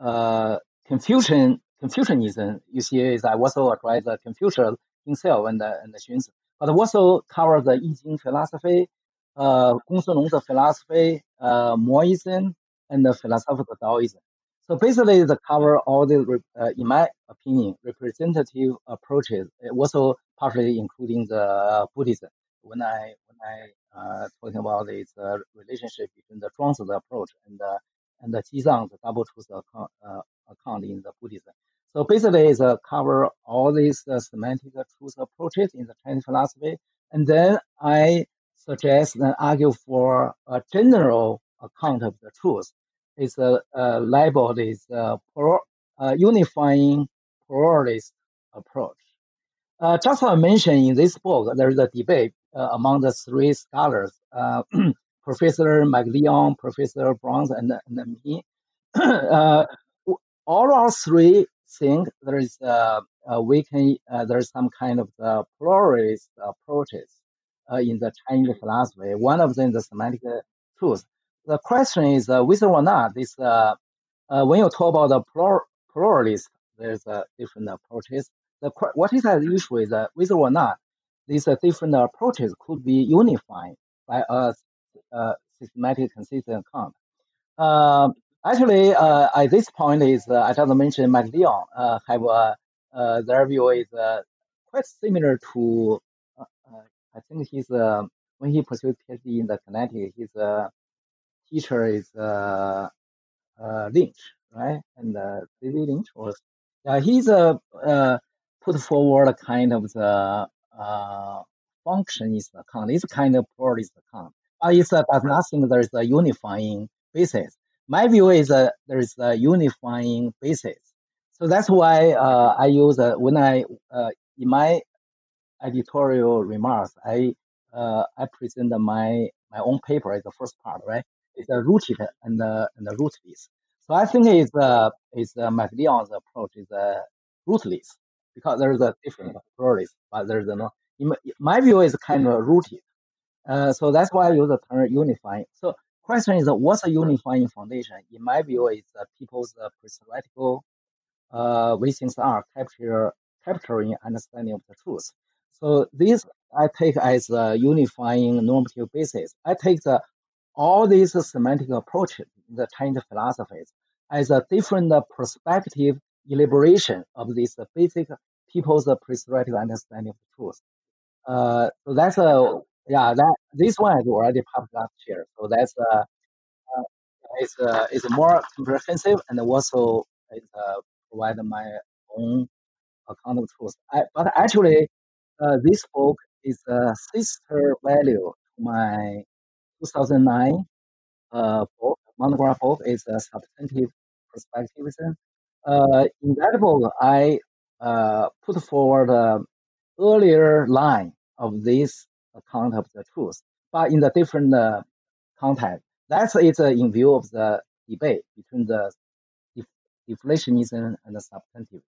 uh, Confucian Confucianism. You see, is I also address the Confucius himself and the and the Xunzi, but also cover the I Ching philosophy, uh, Gong philosophy, uh, Mohism, and the philosophical Taoism. So basically, the cover all the, uh, in my opinion, representative approaches, also partially including the Buddhism. When I I uh, talking about this uh, relationship between the Zhuangzi approach and the and the Jizang, the double truth account, uh, account in the Buddhism. So basically, it's uh, cover all these uh, semantic truth approaches in the Chinese philosophy, and then I suggest and argue for a general account of the truth It's a, a labeled is a uh, unifying pluralist approach. Uh, just I mentioned in this book, there is a debate uh, among the three scholars, uh, Professor McLeod, Professor Brons, and, and me. Uh, all our three think there is uh, we can there's some kind of the pluralist approaches in the Chinese philosophy. One of them is the semantic truth the question is uh, whether or not this uh, uh, when you talk about the plur- pluralist, there's uh, different approaches. The what is the issue is uh, whether or not these uh, different approaches could be unified by a, a systematic consistent account. Um, actually, uh, at this point is uh, I just mentioned McLeod uh, have a uh, their view is uh, quite similar to uh, uh, I think he's uh, when he pursued PhD in the Connecticut, his uh, teacher is uh, uh, Lynch, right? And uh, David Lynch was, yeah, he's uh, uh, put forward a kind of the uh, functionist account. It's kind of pluralist account. But it uh, does not think there is a unifying basis. My view is there is a unifying basis. So that's why uh, I use uh, when I uh, in my editorial remarks, I uh, I present my my own paper as the first part, right? is a rooted and uh, and rootless. So I think it's uh, it's uh, approach is uh, rootless because there's a different pluralist, but there's a no. In my, my view is kind of rooted. Uh, so that's why I use the term unifying. So question is, what's a unifying foundation? In my view, is uh, people's uh, theoretical uh, things are capture capturing understanding of the truth. So this I take as a unifying normative basis. I take the all these semantic approaches the Chinese philosophies as a different perspective elaboration of this basic people's prescriptive understanding of truth. Uh, so that's a yeah that this one is already published last year. So that's uh, uh it's uh, it's more comprehensive and also it uh, provide my own account of truth. I, but actually, uh, this book is a sister value to my 2009 uh, book, monograph book is a substantive perspectivism. Uh, in that book, I uh, put forward the earlier line of this account of the truth, but in the different uh, context. That's it's uh, in view of the debate between the def- deflationism and the substantivism.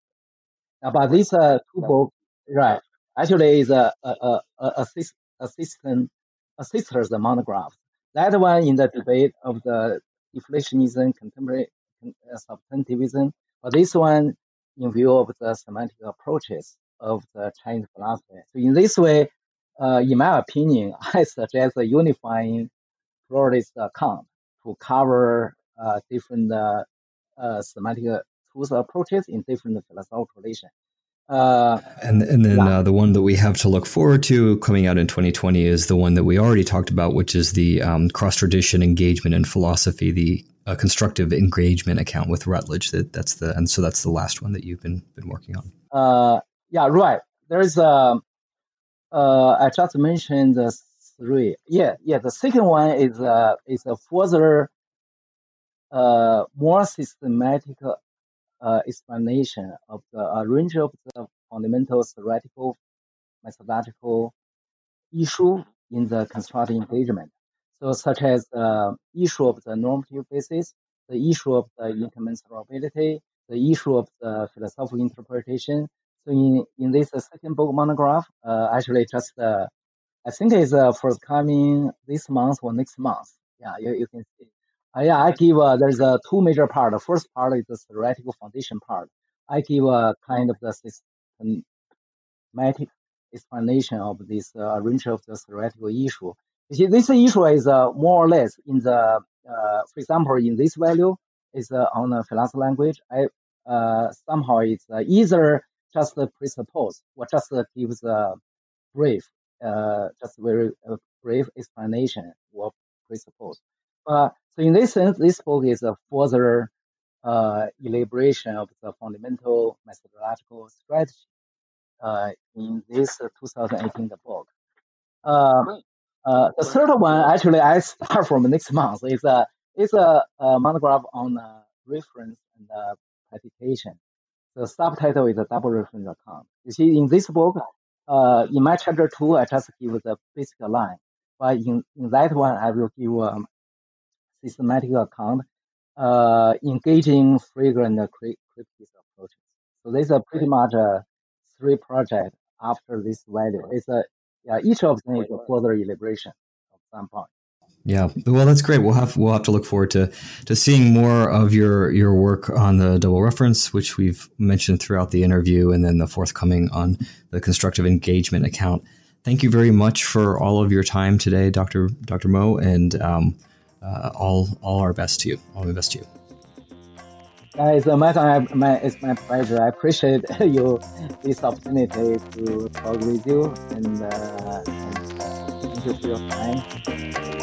Uh, but these two books, right, actually is a, a, a, a, assist, assistant a sister's monograph. That one in the debate of the deflationism, contemporary substantivism, this one in view of the semantic approaches of the Chinese philosophy. So in this way, uh, in my opinion, I suggest a unifying pluralist account to cover uh, different uh, uh, semantic tools approaches in different philosophical traditions. Uh, and and then yeah. uh, the one that we have to look forward to coming out in 2020 is the one that we already talked about, which is the um, cross tradition engagement in philosophy, the uh, constructive engagement account with Routledge. That that's the and so that's the last one that you've been been working on. Uh, yeah, right. There's a uh, I just mentioned the three. Yeah, yeah. The second one is uh, is a further uh, more systematic uh, explanation of the uh, range of the fundamental theoretical methodological issue in the constructive engagement. So such as the issue of the normative basis, the issue of the incommensurability, the issue of the philosophical interpretation. So in, in this second book monograph, uh, actually just uh, I think it's uh, forthcoming this month or next month. Yeah, you, you can see. Uh, yeah, I give uh, there's a two major part. The first part is the theoretical foundation part. I give a kind of the systematic explanation of this uh, range of the theoretical issue. This issue is uh, more or less in the, uh, for example, in this value is uh, on a philosophy language. I uh, somehow it's either just presuppose or just gives a brief just very brief explanation or presuppose. Uh, so in this sense, this book is a further uh, elaboration of the fundamental methodological strategy uh, in this 2018 book. Uh, the third one, actually, I start from next month. It's a it's a, a monograph on uh, reference and uh, citation. The subtitle is a double reference account. You see, in this book, uh, in my chapter two, I just give the basic line, but in, in that one, I will give a systematic account, uh, engaging Fregean Kripkean approaches. So this is pretty much a three projects after this value. It's a yeah, each of them is a further elaboration of some point. Yeah, well, that's great. We'll have we'll have to look forward to to seeing more of your your work on the double reference, which we've mentioned throughout the interview, and then the forthcoming on the constructive engagement account. Thank you very much for all of your time today, Dr. Dr. Mou, and um, uh, all all our best to you. All the best to you. Guys, my, my, it's my pleasure. I appreciate you this opportunity to talk with you, and, uh, and uh, thank you for your time.